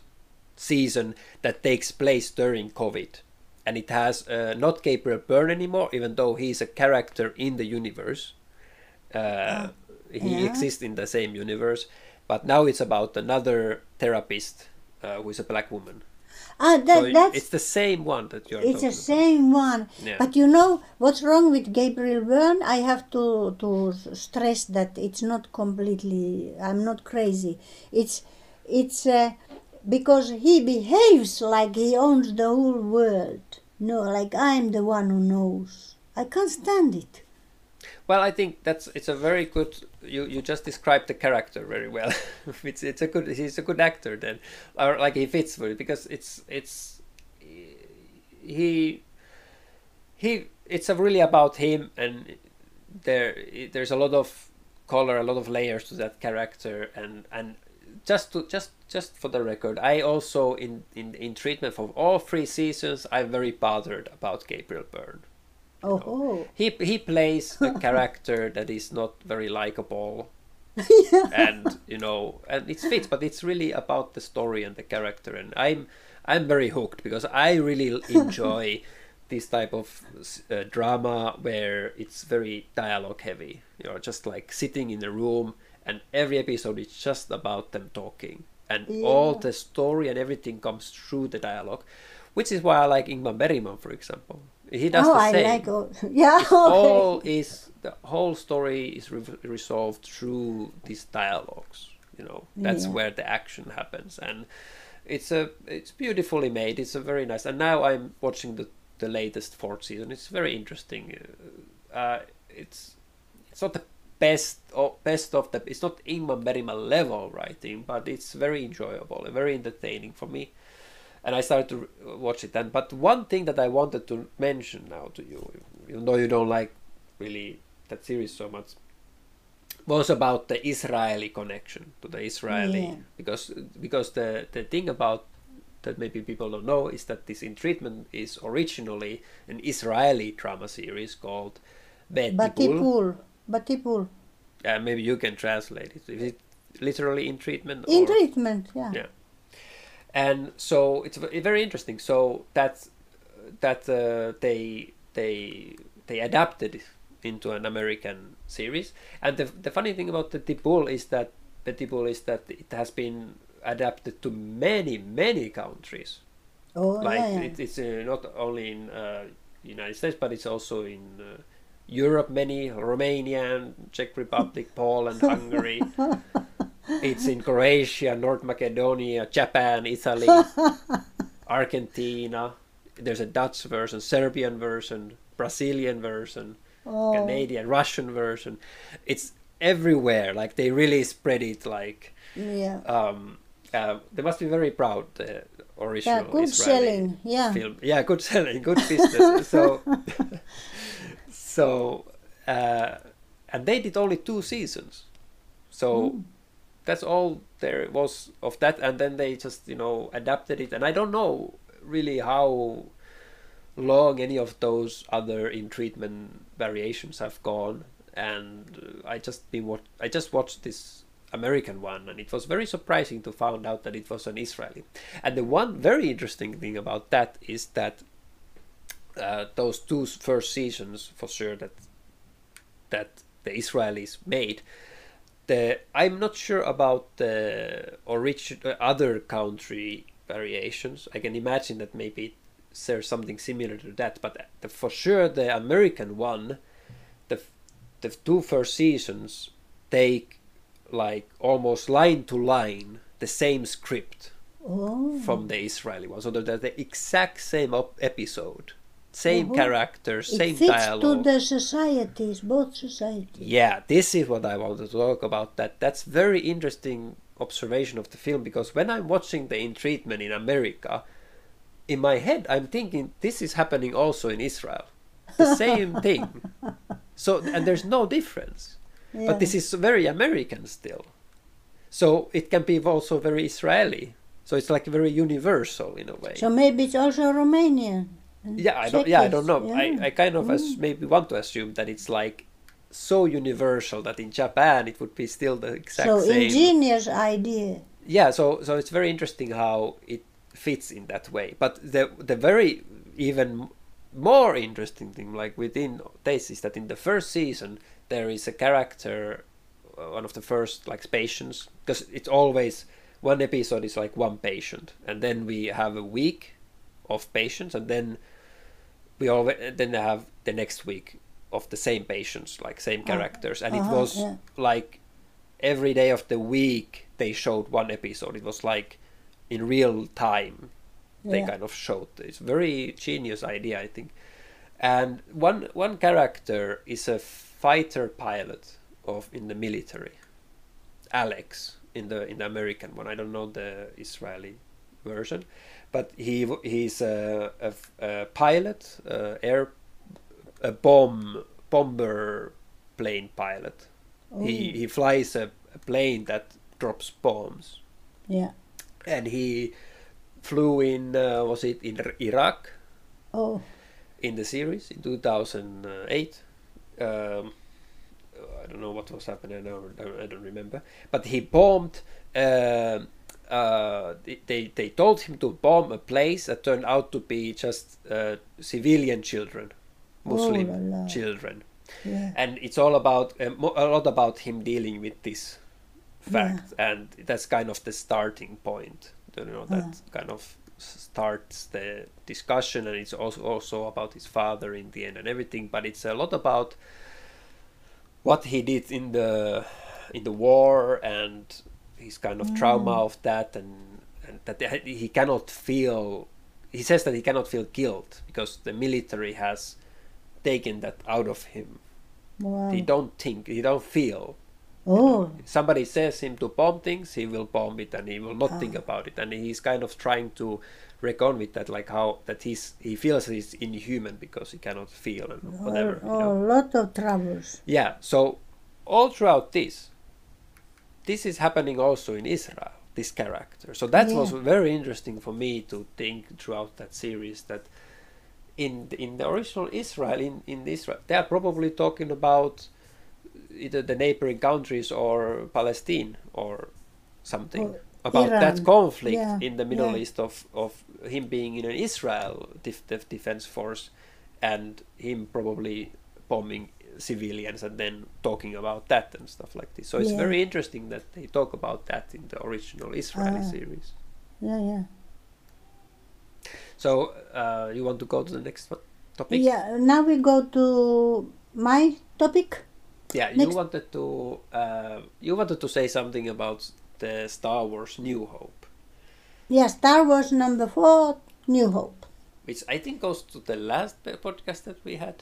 season that takes place during COVID, and it has uh, not Gabriel Byrne anymore, even though he's a character in the universe. Uh, he Yeah. exists in the same universe, but now it's about another therapist uh, who is a black woman. Ah, that, so that's it's the same one that you're It's the same one. Yeah. But you know what's wrong with Gabriel Byrne? I have to, to stress that it's not completely, I'm not crazy. It's, it's uh, because he behaves like he owns the whole world. No, like I'm the one who knows. I can't stand it. Well, I think that's it's a very good. You you just described the character very well. it's it's a good. He's a good actor then, or like he fits for it because it's it's he he it's really about him and there there's a lot of color, a lot of layers to that character and and just to just just for the record, I also in in in treatment for all three seasons, I'm very bothered about Gabriel Byrne Oh, he he plays a character that is not very likable. And you know and it fits but it's really about the story and the character. And i'm i'm very hooked because i really enjoy this type of uh, drama where it's very dialogue heavy. You know just like sitting in a room and every episode is just about them talking. And all the story and everything comes through the dialogue which is why i like ingmar bergman for example he does oh, the I same like all. Yeah, okay. all is the whole story is re- resolved through these dialogues you know that's Yeah. where the action happens and it's a it's beautifully made it's a very nice and now i'm watching the the latest fourth season it's very interesting uh, uh, it's it's not the best or best of the it's not Ingmar Bergman level writing but it's very enjoyable and very entertaining for me and I started to watch it then. But one thing that I wanted to mention now to you, even though you don't like really that series so much, was about the Israeli connection to the Israeli Yeah. because because the the thing about that maybe people don't know is that this in treatment is originally an Israeli drama series called Batipul. Batipul. Uh, maybe you can translate it. Is it literally in treatment? In or- treatment, yeah. Yeah. And so it's very interesting. So that that uh, they they they adapted it into an American series, and the the funny thing about the Tipul is that the Tipul is that it has been adapted to many many countries. Oh, like yeah, yeah. it, it's uh, not only in uh, United States, but it's also in uh, Europe. Many Romania, Czech Republic, Poland, Hungary. It's in Croatia, North Macedonia, Japan, Italy, Argentina. There's a Dutch version, Serbian version, Brazilian version, oh. Canadian, Russian version. It's everywhere. Like they really spread it. Like Yeah. um, uh, they must be very proud. The original Yeah, good Israeli selling. Yeah. film. Yeah, good selling, good business. so, so, uh, and they did only two seasons. So Hmm. That's all there was of that, and then they just you know adapted it. And I don't know really how long any of those other in treatment variations have gone. And I just been what I just watched this American one, and it was very surprising to find out that it was an Israeli. And the one very interesting thing about that is that uh, those two first seasons, for sure, that that the Israelis made. The I'm not sure about uh, the origin uh, other country variations. I can imagine that maybe there's something similar to that, but uh, the, for sure the American one, the the two first seasons take like almost line to line the same script Oh. from the Israeli one. So they're the exact same episode, same uh-huh. Oh. characters, it same fits dialogue. to the societies, both societies. Yeah, this is what I wanted to talk about. That that's very interesting observation of the film because when I'm watching the in treatment in America, in my head I'm thinking this is happening also in Israel, the same thing. So and there's no difference. Yeah. But this is very American still. So it can be also very Israeli. So it's like very universal in a way. So maybe it's also Romanian. Yeah, I don't. Yeah, I don't know. yeah. I, I kind of as maybe want to assume that it's like so universal that in Japan it would be still the exact so same. ingenious idea. yeah, so so it's very interesting how it fits in that way. But the the very even more interesting thing, like within this, is that in the first season there is a character uh, one of the first like patients because it's always one episode is like one patient, and then we have a week of patients, and then we always then they have the next week of the same patients, like same characters, and it uh-huh, was yeah. like every day of the week they showed one episode. It was like in real time they Yeah. kind of showed. It's very genius idea, I think. And one one character is a fighter pilot of in the military, Alex in the in the American one. I don't know the Israeli version, but he he's a pilot, uh, air, a bomb bomber plane pilot. He he flies a, a plane that drops bombs, Yeah. and he flew in uh, was it in Iraq Oh. in the series in 2008. Um, I don't know what was happening. I don't, I don't remember. But he bombed. Uh, uh, they they told him to bomb a place that turned out to be just uh, civilian children, Muslim Oh la la. children, Yeah. and it's all about uh, a lot about him dealing with this fact, and that's kind of the starting point. You know that kind of starts the discussion, and it's also also about his father in the end and everything. But it's a lot about what he did in the in the war and his kind of mm. trauma of that, and and that he cannot feel. He says that he cannot feel guilt because the military has taken that out of him. Wow. He don't think, he don't feel. Oh. Somebody says him to bomb things, he will bomb it, and he will not think ah. about it. And he's kind of trying to reckon with that, like how that he's he feels he's inhuman because he cannot feel and whatever. Oh, you know? oh, lot of troubles. Yeah. So all throughout this, this is happening also in Israel. This character. So that was very interesting for me to think throughout that series that in the, in the original Israel in in Israel they are probably talking about either the neighboring countries or Palestine or something Or about that conflict Yeah, in the Middle yeah. East of of him being in an Israel def- def- defense force and him probably bombing civilians and then talking about that and stuff like this. So it's Yeah. very interesting that they talk about that in the original Israeli Ah. series. Yeah, yeah. So uh, you want to go to the next one topic? Yeah, now we go to my topic. Yeah, you wanted to uh, you wanted to say something about the Star Wars New Hope, Yeah, Star Wars number four, New Hope. which I think goes to the last podcast that we had,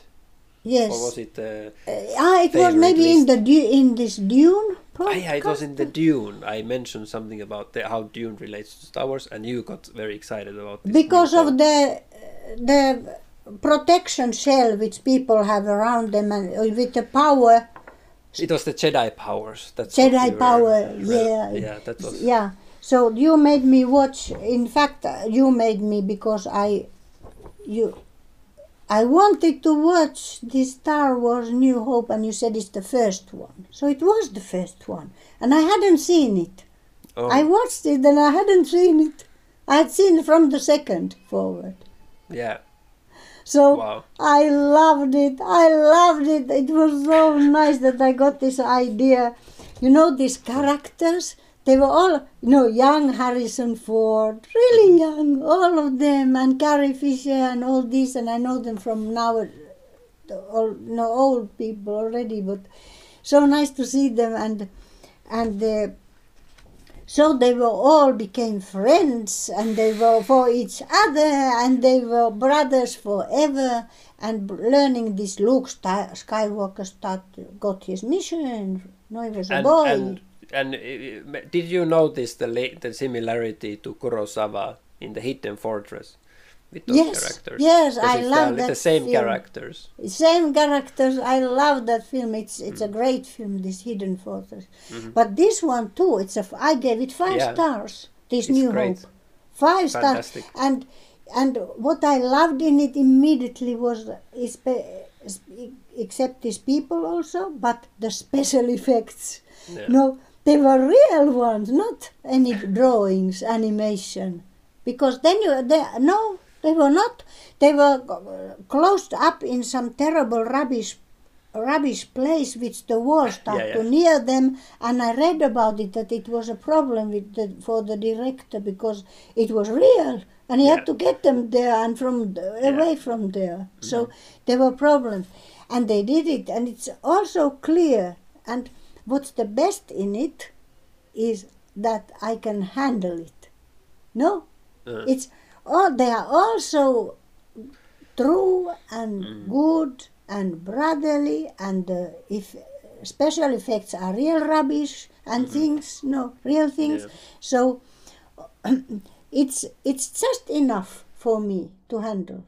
Yes. or was it? Uh, Uh, ah, it was maybe in the du- in this Dune. ah, yeah, it was in the. Dune. I mentioned something about the, how Dune relates to Star Wars, and you got very excited about this because of the the protection shell which people have around them and uh, with the power It was the Jedi powers. That's Jedi we were- power, re- yeah. yeah, that was. yeah so you made me watch in fact uh, you made me because i you i wanted to watch this star wars new hope and you said it's the first one so it was the first one and i hadn't seen it Oh, i watched it and i hadn't seen it i had seen from the second forward yeah. so Wow. I loved it. I loved it. It was so nice that I got this idea. You know, these characters, they were all, you know, young Harrison Ford, really mm-hmm. young, all of them, and Carrie Fisher and all these, and I know them from now, all, no, old people already, but so nice to see them, and, and so they were all became friends and they were for each other and they were brothers forever and learning this Luke Skywalker start, got his mission no he was a And boy. and and uh, did you notice the the similarity to Kurosawa in the Hidden Fortress with those Yes, characters? yes, I love the, the that same film. characters. same characters I love that film it's it's Mm. a great film this Hidden Fortress but this one too it's a I gave it five. Yeah. stars this It's New great. Hope five Fantastic. stars and and what I loved in it immediately was is except these people also but the special effects Yeah. no they were real ones not any drawings animation because then you they, no they were not they were closed up in some terrible rubbish rubbish place which the wall started yeah. to near them and I read about it that it was a problem with the, for the director because it was real and he Yeah. had to get them there and from the, Yeah. away from there Mm-hmm. so there were problems and they did it and it's also clear and what's the best in it is that I can handle it no Uh, it's all they are also true and Mm. good and brotherly and uh, if special effects are real rubbish and things no real things Mm-hmm. Yeah. so it's it's just enough for me to handle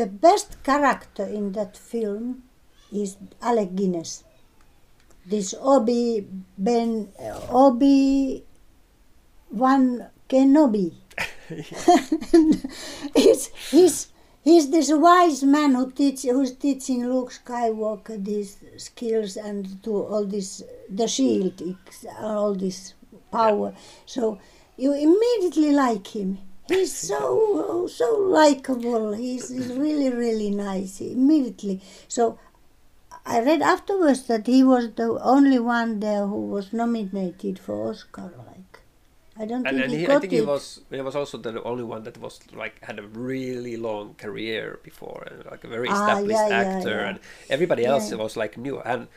the best character in that film is Alec Guinness this Obi Ben uh, Obi Wan Kenobi he's, he's, he's this wise man who teach, who's teaching Luke Skywalker these skills and to all this, the shield, uh, all this power. So you immediately like him. He's so so likable. He's, he's really really nice immediately. So I read afterwards that he was the only one there who was nominated for Oscar. Like I don't and think and he he, got I think it. he was he was also the only one that was like had a really long career before, and like a very Ah, established yeah, yeah, actor, yeah. and everybody else Yeah. was like new. And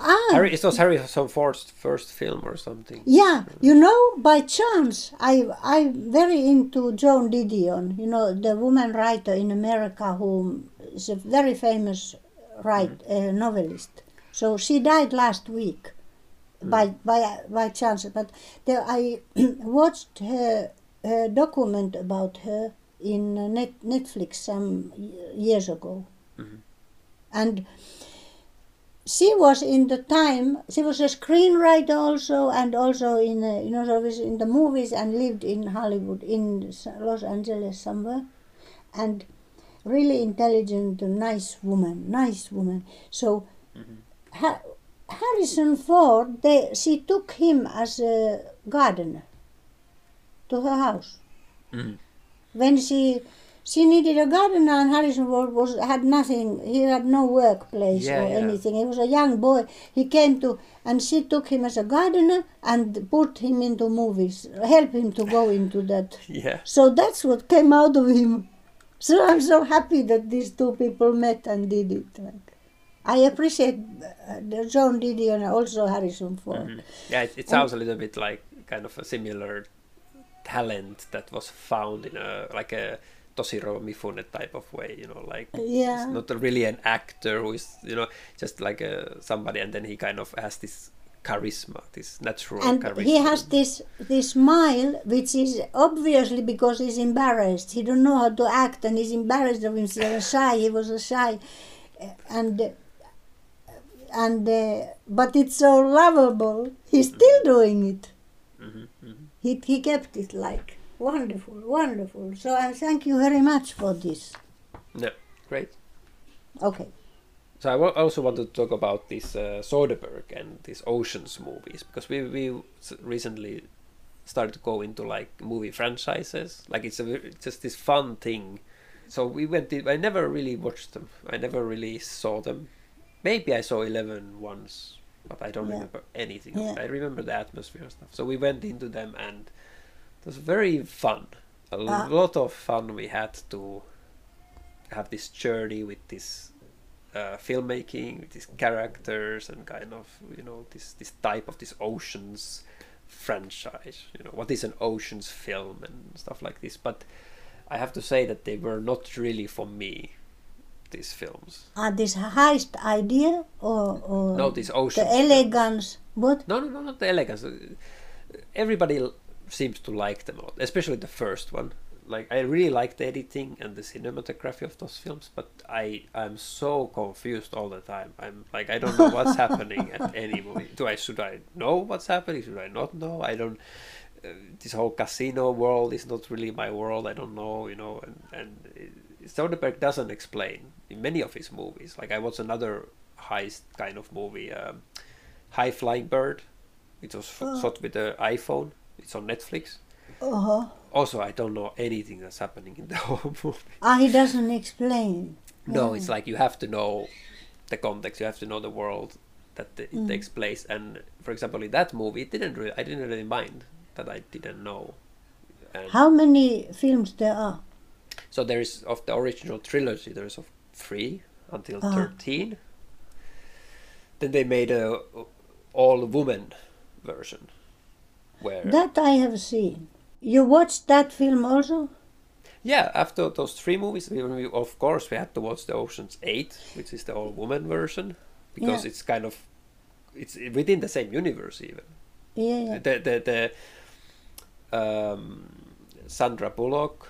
ah, Harry, it was Harrison Ford's first film or something. Yeah, you know, by chance, I I'm very into Joan Didion. You know, the woman writer in America who is a very famous write uh, novelist. So she died last week, by by by chance. But there, I watched her, her document about her in net, Netflix some years ago, and she was in the time she was a screenwriter also and also in uh, you know in the movies and lived in hollywood in los angeles somewhere and really intelligent nice woman nice woman. So ha- harrison ford they she took him as a gardener to her house. Mhm. when she she needed a gardener and Harrison Ford was had nothing he had no workplace Yeah, or yeah. anything. He was a young boy. He came to and she took him as a gardener and put him into movies help him to go into that. Yeah. so that's what came out of him so I'm so happy that these two people met and did it like. I appreciate uh, the Joan Didion and also Harrison Ford. Mhm. Yeah, it, it sounds a little bit like kind of a similar talent that was found in a like a Toshiro Mifune type of way, you know, like yeah. it's not really an actor who is, you know, just like a somebody, and then he kind of has this charisma, this natural and charisma. he has this this smile which is obviously because he's embarrassed. He don't know how to act and he's embarrassed of himself. Shy he was a shy. Uh, and uh, and uh, but it's so lovable he's still doing it. Mhm, mhm. he, he kept it like wonderful wonderful. So i thank you very much for this. Yeah, great. okay So I also want to talk about this uh, Soderbergh and these Oceans movies because we we recently started to go into like movie franchises. Like it's a just this fun thing. So we went. In, I never really watched them. I never really saw them. Maybe I saw Eleven once, but I don't Yeah. remember anything. Yeah. I remember the atmosphere and stuff. So we went into them and it was very fun. A Ah. lot of fun we had to have this journey with this uh, filmmaking, with these characters, and kind of you know this this type of this oceans franchise. You know what is an oceans film and stuff like this. But I have to say that they were not really for me. These films. are this heist idea or, or No, the oceans. elegance what No, no, no, not the elegance. Everybody seems to like them a lot, especially the first one. Like I really like the editing and the cinematography of those films, but I I'm so confused all the time. I'm like I don't know what's happening at any moment. Do I should I know what's happening? Should I not know? I don't. Uh, this whole casino world is not really my world. I don't know, you know, and and uh, Soderbergh doesn't explain in many of his movies. Like I watched another heist kind of movie, um, High Flying Bird. It was f- Oh. shot with the iPhone. It's on Netflix. Uh-huh. Also, I don't know anything that's happening in the whole movie. ah he doesn't explain No, Yeah. it's like you have to know the context. You have to know the world that the, it Mm. takes place. And for example, in that movie, it didn't. Really, I didn't really mind that I didn't know. And How many films there are? so there is of the original trilogy. There is of three until Ah. thirteen. Then they made a all woman version, where That I have seen. You watched that film also? Yeah, after those three movies, we, we, of course we had to watch the Ocean's Eight, which is the all woman version, because Yeah. it's kind of it's within the same universe even. Yeah, yeah. The the the um, Sandra Bullock.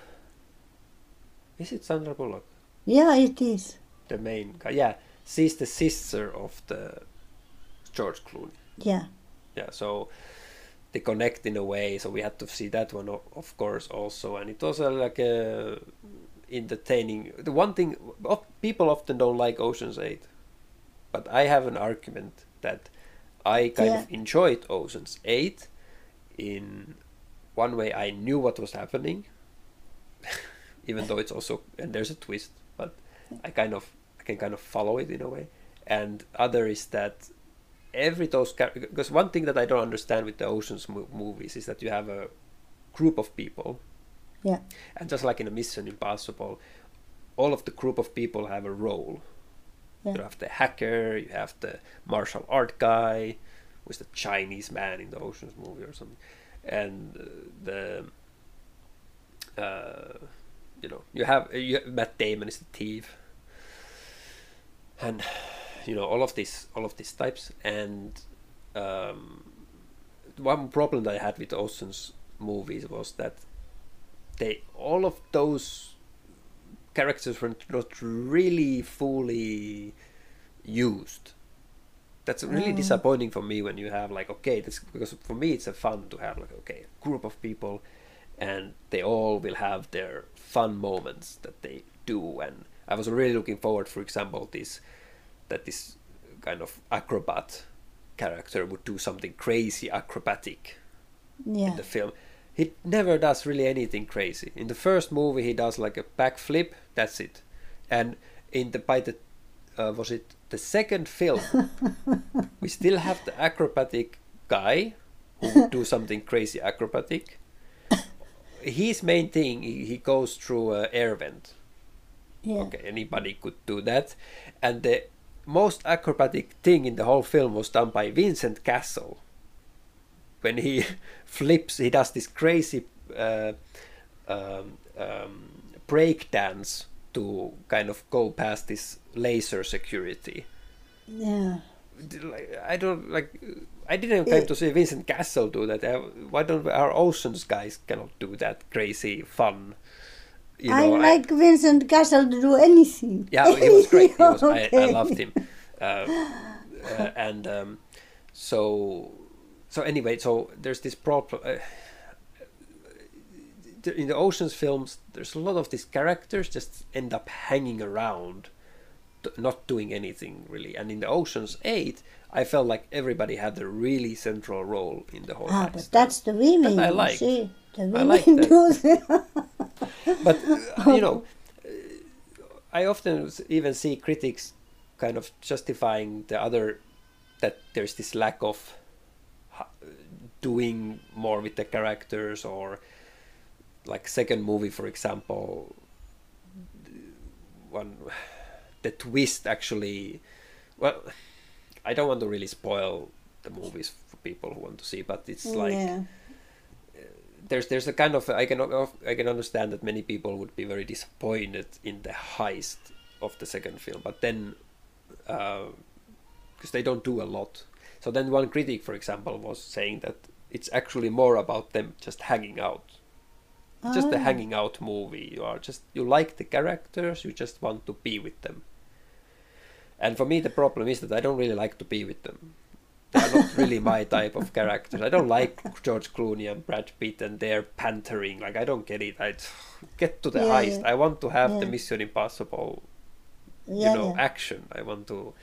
Is it Sandra Bullock, Yeah, it is. the main guy? Yeah, she's the sister of the George Clooney. Yeah. Yeah, so they connect in a way. So we had to see that one, of course, also, and it was uh, like a entertaining. The one thing of, people often don't like Ocean's Eight, but I have an argument that I kind of enjoyed Ocean's Eight. In one way, I knew what was happening, even though it's also and there's a twist, but I kind of I can kind of follow it in a way. And other is that every those because one thing that I don't understand with the Ocean's mo- movies is that you have a group of people, Yeah. and just like in a Mission Impossible, all of the group of people have a role. Yeah. You have the hacker, you have the martial art guy, who's the Chinese man in the Ocean's movie or something, and uh, the uh, you know you have you, Matt Damon is the thief, and you know all of these all of these types and um, one problem that I had with Ocean's movies was that they all of those characters were not really fully used. That's really Mm. disappointing for me when you have like okay, this because for me it's a fun to have like okay, a group of people and they all will have their fun moments that they do and I was really looking forward for example this that this kind of acrobat character would do something crazy acrobatic Yeah. in the film. He never does really anything crazy. In the first movie, he does like a backflip. That's it. And in the by the uh, was it the second film, we still have the acrobatic guy who would do something crazy acrobatic. His main thing, he, he goes through a air vent. Yeah. Okay, anybody could do that. And the most acrobatic thing in the whole film was done by Vincent Cassel. When he flips, he does this crazy uh, um, um, break dance to kind of go past this laser security. Yeah. I don't like. I didn't time to see Vincent Cassel do that. Why don't our Oceans guys cannot do that crazy fun? You I know, like Vincent Cassel to do anything. Yeah, he was great. He was, I, I loved him. Uh, uh, and um, so, so anyway, so there's this problem. Uh, in the Ocean's films, there's a lot of these characters just end up hanging around, not doing anything really. And in the Ocean's 8, I felt like everybody had a really central role in the whole Ah, but that's the women. That I you liked. See, the I women liked that. but uh, you know i often even see critics kind of justifying the other that there's this lack of doing more with the characters or like second movie for example one the twist actually well i don't want to really spoil the movies for people who want to see but it's like yeah. There's there's a kind of I can I can understand that many people would be very disappointed in the heist of the second film, but then because they don't do a lot. So then one critic, for example, was saying that it's actually more about them just hanging out. It's just a Ah. hanging out movie. You are just you like the characters, you just want to be with them. And for me, the problem is that I don't really like to be with them. Are not really my type of characters. I don't like George Clooney and Brad Pitt and their pantering. Like I don't get it. I get to the Yeah, heist. yeah. I want to have the Mission Impossible, Yeah, you know, yeah. action. I want to.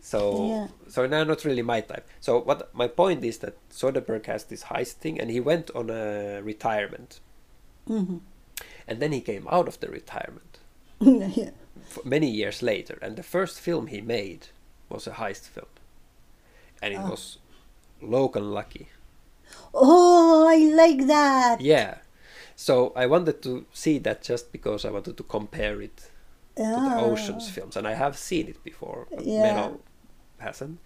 So Yeah. so now not really my type. So what my point is that Soderbergh has this heist thing, and he went on a retirement, Mhm. and then he came out of the retirement yeah. many years later, and the first film he made was a heist film, and it Ah. was Logan Lucky. Oh, I like that. Yeah, so I wanted to see that just because I wanted to compare it to the Ah. Ocean's films, and I have seen it before. but Yeah. Melo hasn't.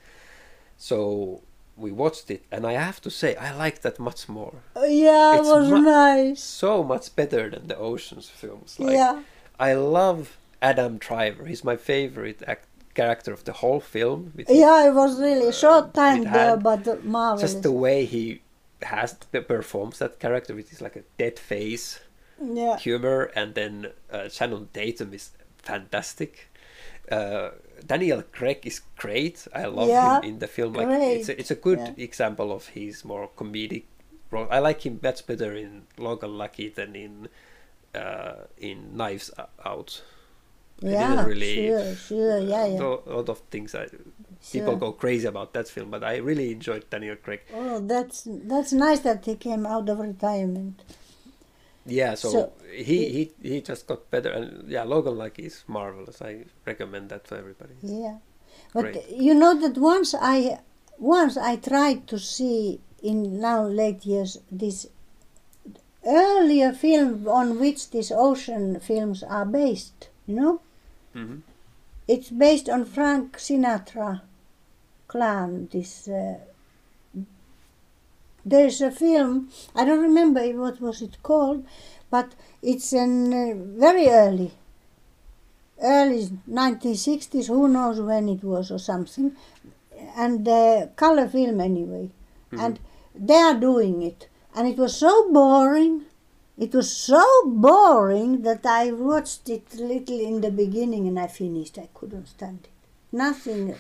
So we watched it, and I have to say I like that much more. Oh, Yeah, it It's was mu- nice. So much better than the Ocean's films. Like, yeah. I love Adam Driver. He's my favorite act- character of the whole film. With his- Yeah, it was really short time there, but marvelous. just the way he has performs that character with his like a dead face yeah. humor, and then uh, Channing Tatum is fantastic. Uh, Daniel Craig is great. I love Yeah, him in the film. Like great, it's a, it's a good yeah. example of his more comedic role. I like him much better in Logan Lucky than in uh, in Knives Out. I didn't Yeah, really- sure, sure, yeah, uh, yeah. A lot of things I, people go crazy about that film, but I really enjoyed Daniel Craig. Oh, that's that's nice that he came out of retirement. Yeah, so, So, he, he he just got better, and yeah, Logan Lucky is marvelous. I recommend that to everybody. Yeah, but Great. you know that once I once I tried to see in now late years this earlier film on which these ocean films are based. You know, hmm it's based on Frank Sinatra clan. This uh, there's a film I don't remember what was it called, but it's an uh, very early, early 1960s. Who knows when it was or something, and uh, color film anyway, and they are doing it, and it was so boring. It was so boring that I watched it little in the beginning and I finished. I couldn't stand it. Nothing.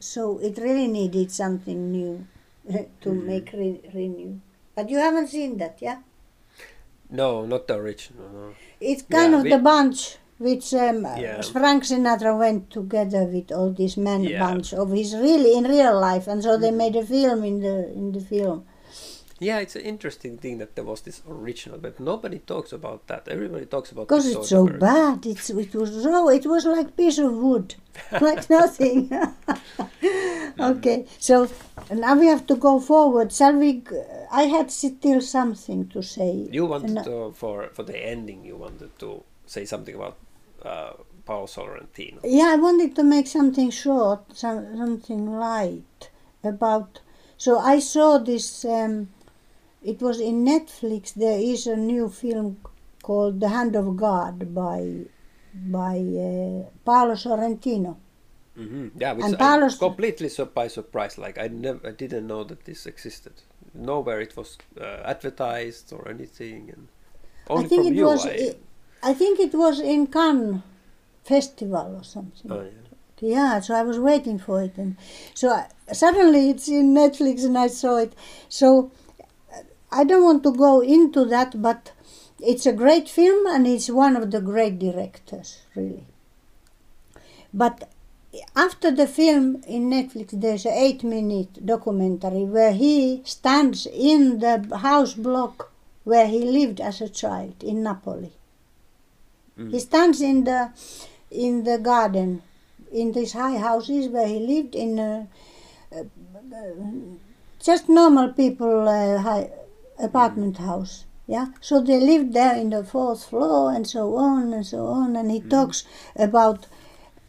So it really needed something new to make re- renew. But you haven't seen that, yeah? No, not the original. No. It's kind Yeah, of we- the bunch which um, Yeah. Frank Sinatra went together with all this men Yeah. Mm-hmm. bunch of his really in real life, and so they made a film in the in the film. Yeah, it's an interesting thing that there was this original, but nobody talks about that. Everybody talks about Because it's so bad. It's it was so it was like piece of wood, like nothing. okay, so now we have to go forward. Shall we? I had still something to say. You wanted to for for the ending. You wanted to say something about uh, Paolo Sorrentino. Yeah, I wanted to make something short, some, something light about. So I saw this. Um, it was in Netflix. There is a new film called The Hand of God by by uh, Paolo Sorrentino. hmm Yeah, which And I Paolo's- completely sur- by surprise. Like I never, I didn't know that this existed. Nowhere it was uh, advertised or anything, and only I think from it you. was. I, I, I think it was in Cannes festival or something. oh, yeah. Yeah, so I was waiting for it, and so I, suddenly it's in Netflix, and I saw it. So I don't want to go into that, but it's a great film, and it's one of the great directors, really. But after the film in Netflix, there's an eight-minute documentary where he stands in the house block where he lived as a child in Napoli. Mm. He stands in the in the garden in these high houses where he lived in a, uh, just normal people uh, high apartment house yeah? So they lived there in the fourth floor and so on and so on and he talks about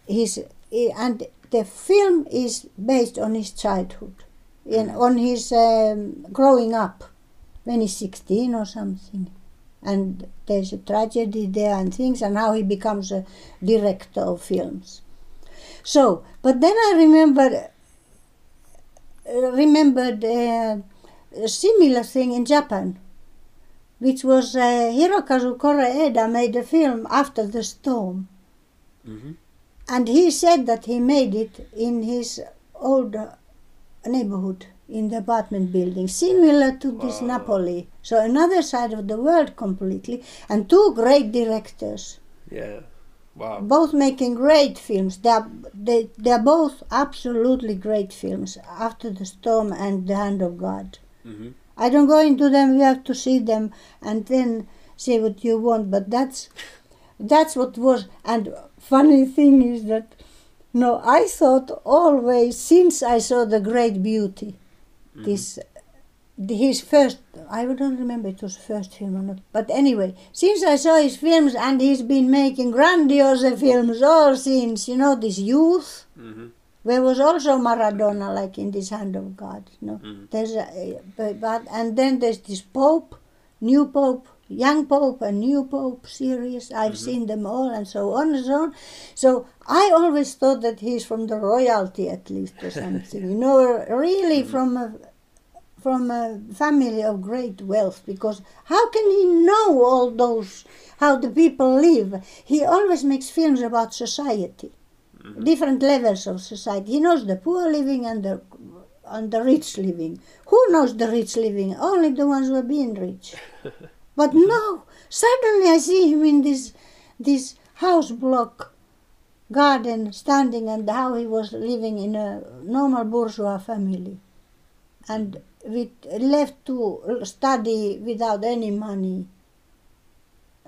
his and the film is based on his childhood and on his um, growing up when he's 16 or something. And there's a tragedy there and things and how he becomes a director of films. So but then i remember remembered uh, a similar thing in japan which was uh, hirokazu koreeda made a film after the storm hmm and he said that he made it in his old neighborhood in the apartment building, similar to this Wow. Napoli. So another side of the world completely, and two great directors, Yeah. Wow. both making great films. They are, they, they are both absolutely great films, After the Storm and The Hand of God. Hmm I don't go into them, you have to see them and then see what you want, but that's that's what was. And funny thing is that, no, I thought always since I saw the Great Beauty, this his first I don't remember it was first film or not, but anyway, since I saw his films and he's been making grandiose films all since, you know, this youth. hmm There was also Maradona, like in this Hand of God. You know, Mm. there's a, eh, but, but and then there's this Pope, new Pope, young Pope, and new Pope series. I've mm-hmm. seen them all, and so on and so on. So I always thought that he's from the royalty, at least, or something. you know, really mm-hmm. from a from a family of great wealth. Because how can he know all those how the people live? He always makes films about society Mm-hmm. different levels of society. He knows the poor living and the and the rich living. Who knows the rich living? Only the ones who are being rich. But no, suddenly I see him in this this house block garden standing and how he was living in a normal bourgeois family and with left to study without any money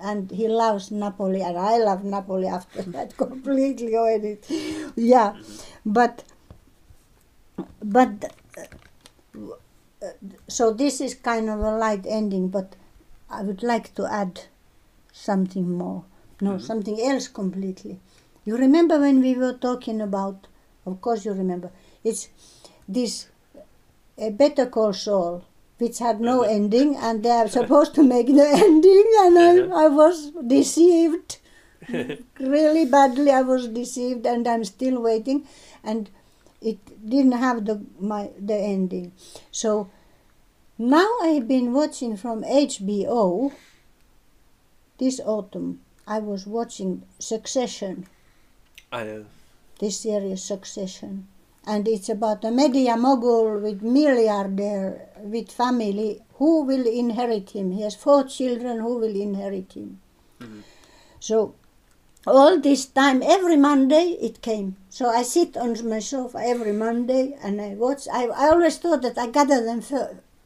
and he loves Napoli, and I love Napoli after that completely already. Yeah, but but uh, so this is kind of a light ending, but I would like to add something more. No, something else completely. You remember when we were talking about? Of course, you remember. It's this a Better Call Saul, which had no ending, and they are supposed to make the ending, and. I, I was deceived really badly. I was deceived, and I'm still waiting, and it didn't have the my the ending. So now I've been watching from HBO. This autumn, I was watching Succession I know. this series Succession. And it's about a media mogul with milliardaire with family who will inherit him. He has four children who will inherit him. Mhm. So all this time, every Monday it came. So I sit on my sofa every Monday and I watch. I, I always thought that I gather them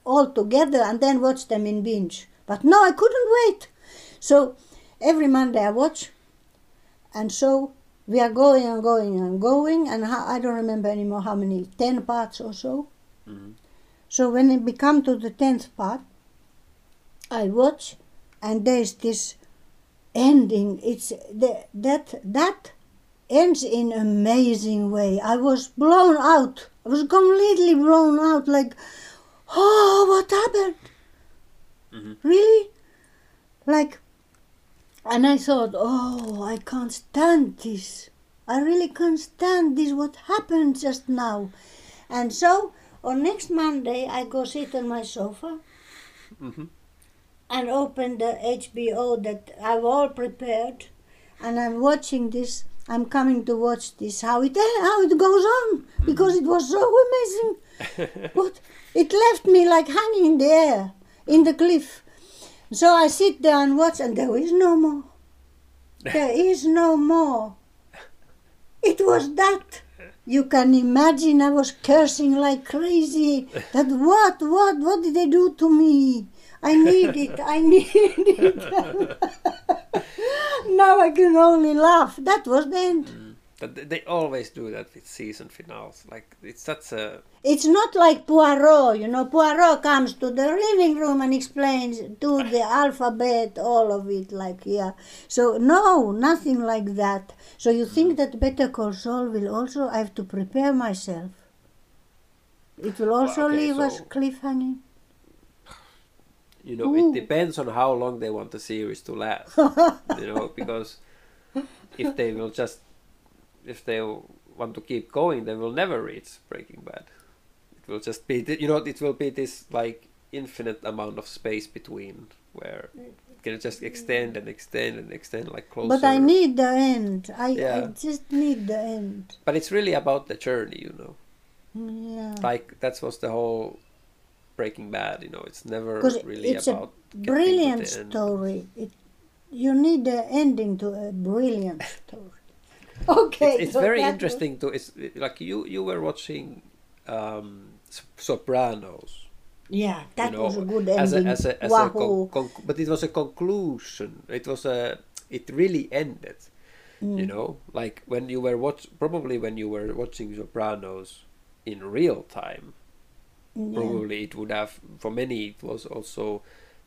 all together and then watch them in binge. But no, I couldn't wait. So every Monday I watch. And so we are going and going and going, and how, I don't remember anymore how many, 10 parts or so. Mhm. So when we come to the 10th part, I watch, and there's this ending. It's the, that that ends in amazing way. I was blown out. I was completely blown out. Like, oh, what happened? Mhm. Really? Like, and I thought, oh, I can't stand this. I really can't stand this. What happened just now? And so on next Monday, I go sit on my sofa Mhm. and open the HBO that I've all prepared, and I'm watching this. I'm coming to watch this how it how it goes on because it was so amazing. What it left me like hanging in the air in the cliff. So I sit there and watch, and there is no more. There is no more. It was that. You can imagine I was cursing like crazy. That what, what, what did they do to me? I need it, I need it. now I can only laugh. That was the end. But th- they always do that with season finales. Like it's such a It's not like Poirot, you know. Poirot comes to the living room and explains to the alphabet all of it, like yeah. So no, nothing like that. So you think mm. that Better Call Saul will also? I have to prepare myself. It will also okay, leave us cliffhanging. you know Ooh. it depends on how long they want the series to last. you know because if they will just if they want to keep going, they will never reach Breaking Bad. It will just be you know it will be this like infinite amount of space between where it can just extend and extend and extend like closer. But I need the end. I, I just need the end. But it's really about the journey, you know. Yeah. Like that was the whole Breaking Bad. You know, it's never really it's a about to brilliant story. It, you need the ending to a brilliant story. Okay. It's, it's very interesting to. It's like you you were watching um, Sopranos. Yeah, that you know, was a good as a ending. as a as a con- con- but it was a conclusion. It was a it really ended. Mm. You know, like when you were watch probably when you were watching Sopranos in real time, Yeah. probably it would have for many it was also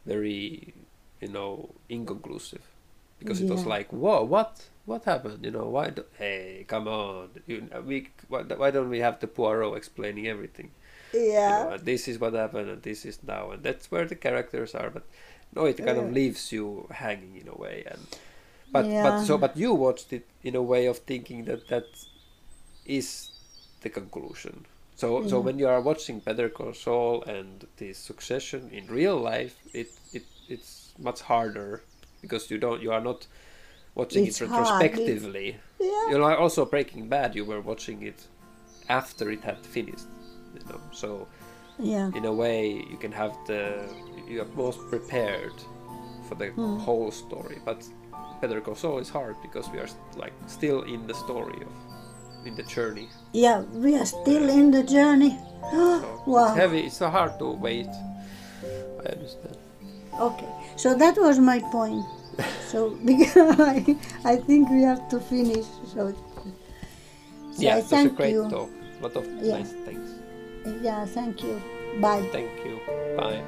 very you know inconclusive because it was like whoa what? What happened? You know why do, hey come on. You we why, why don't we have the Poirot explaining everything? You Yeah. know, and this is what happened and this is now and that's where the characters are but no it kind of leaves you hanging in a way and but Yeah. but so but you watched it in a way of thinking that that is the conclusion. So so mm. when you are watching Better Call Saul and the Succession in real life it it it's much harder because you don't you are not watching It's it retrospectively Yeah. you know also Breaking Bad you were watching it after it had finished you know so Yeah. in a way you can have the you are most prepared for the Hmm. whole story but Better Call Saul is hard because we are like still in the story of in the journey Yeah, we are still in the journey. so wow. it's heavy it's so hard to wait I understand Okay, so that was my point. So because I, I think we have to finish. So, so yeah I it was a great you. talk lot of Yeah. nice things Yeah, thank you. Bye. thank you bye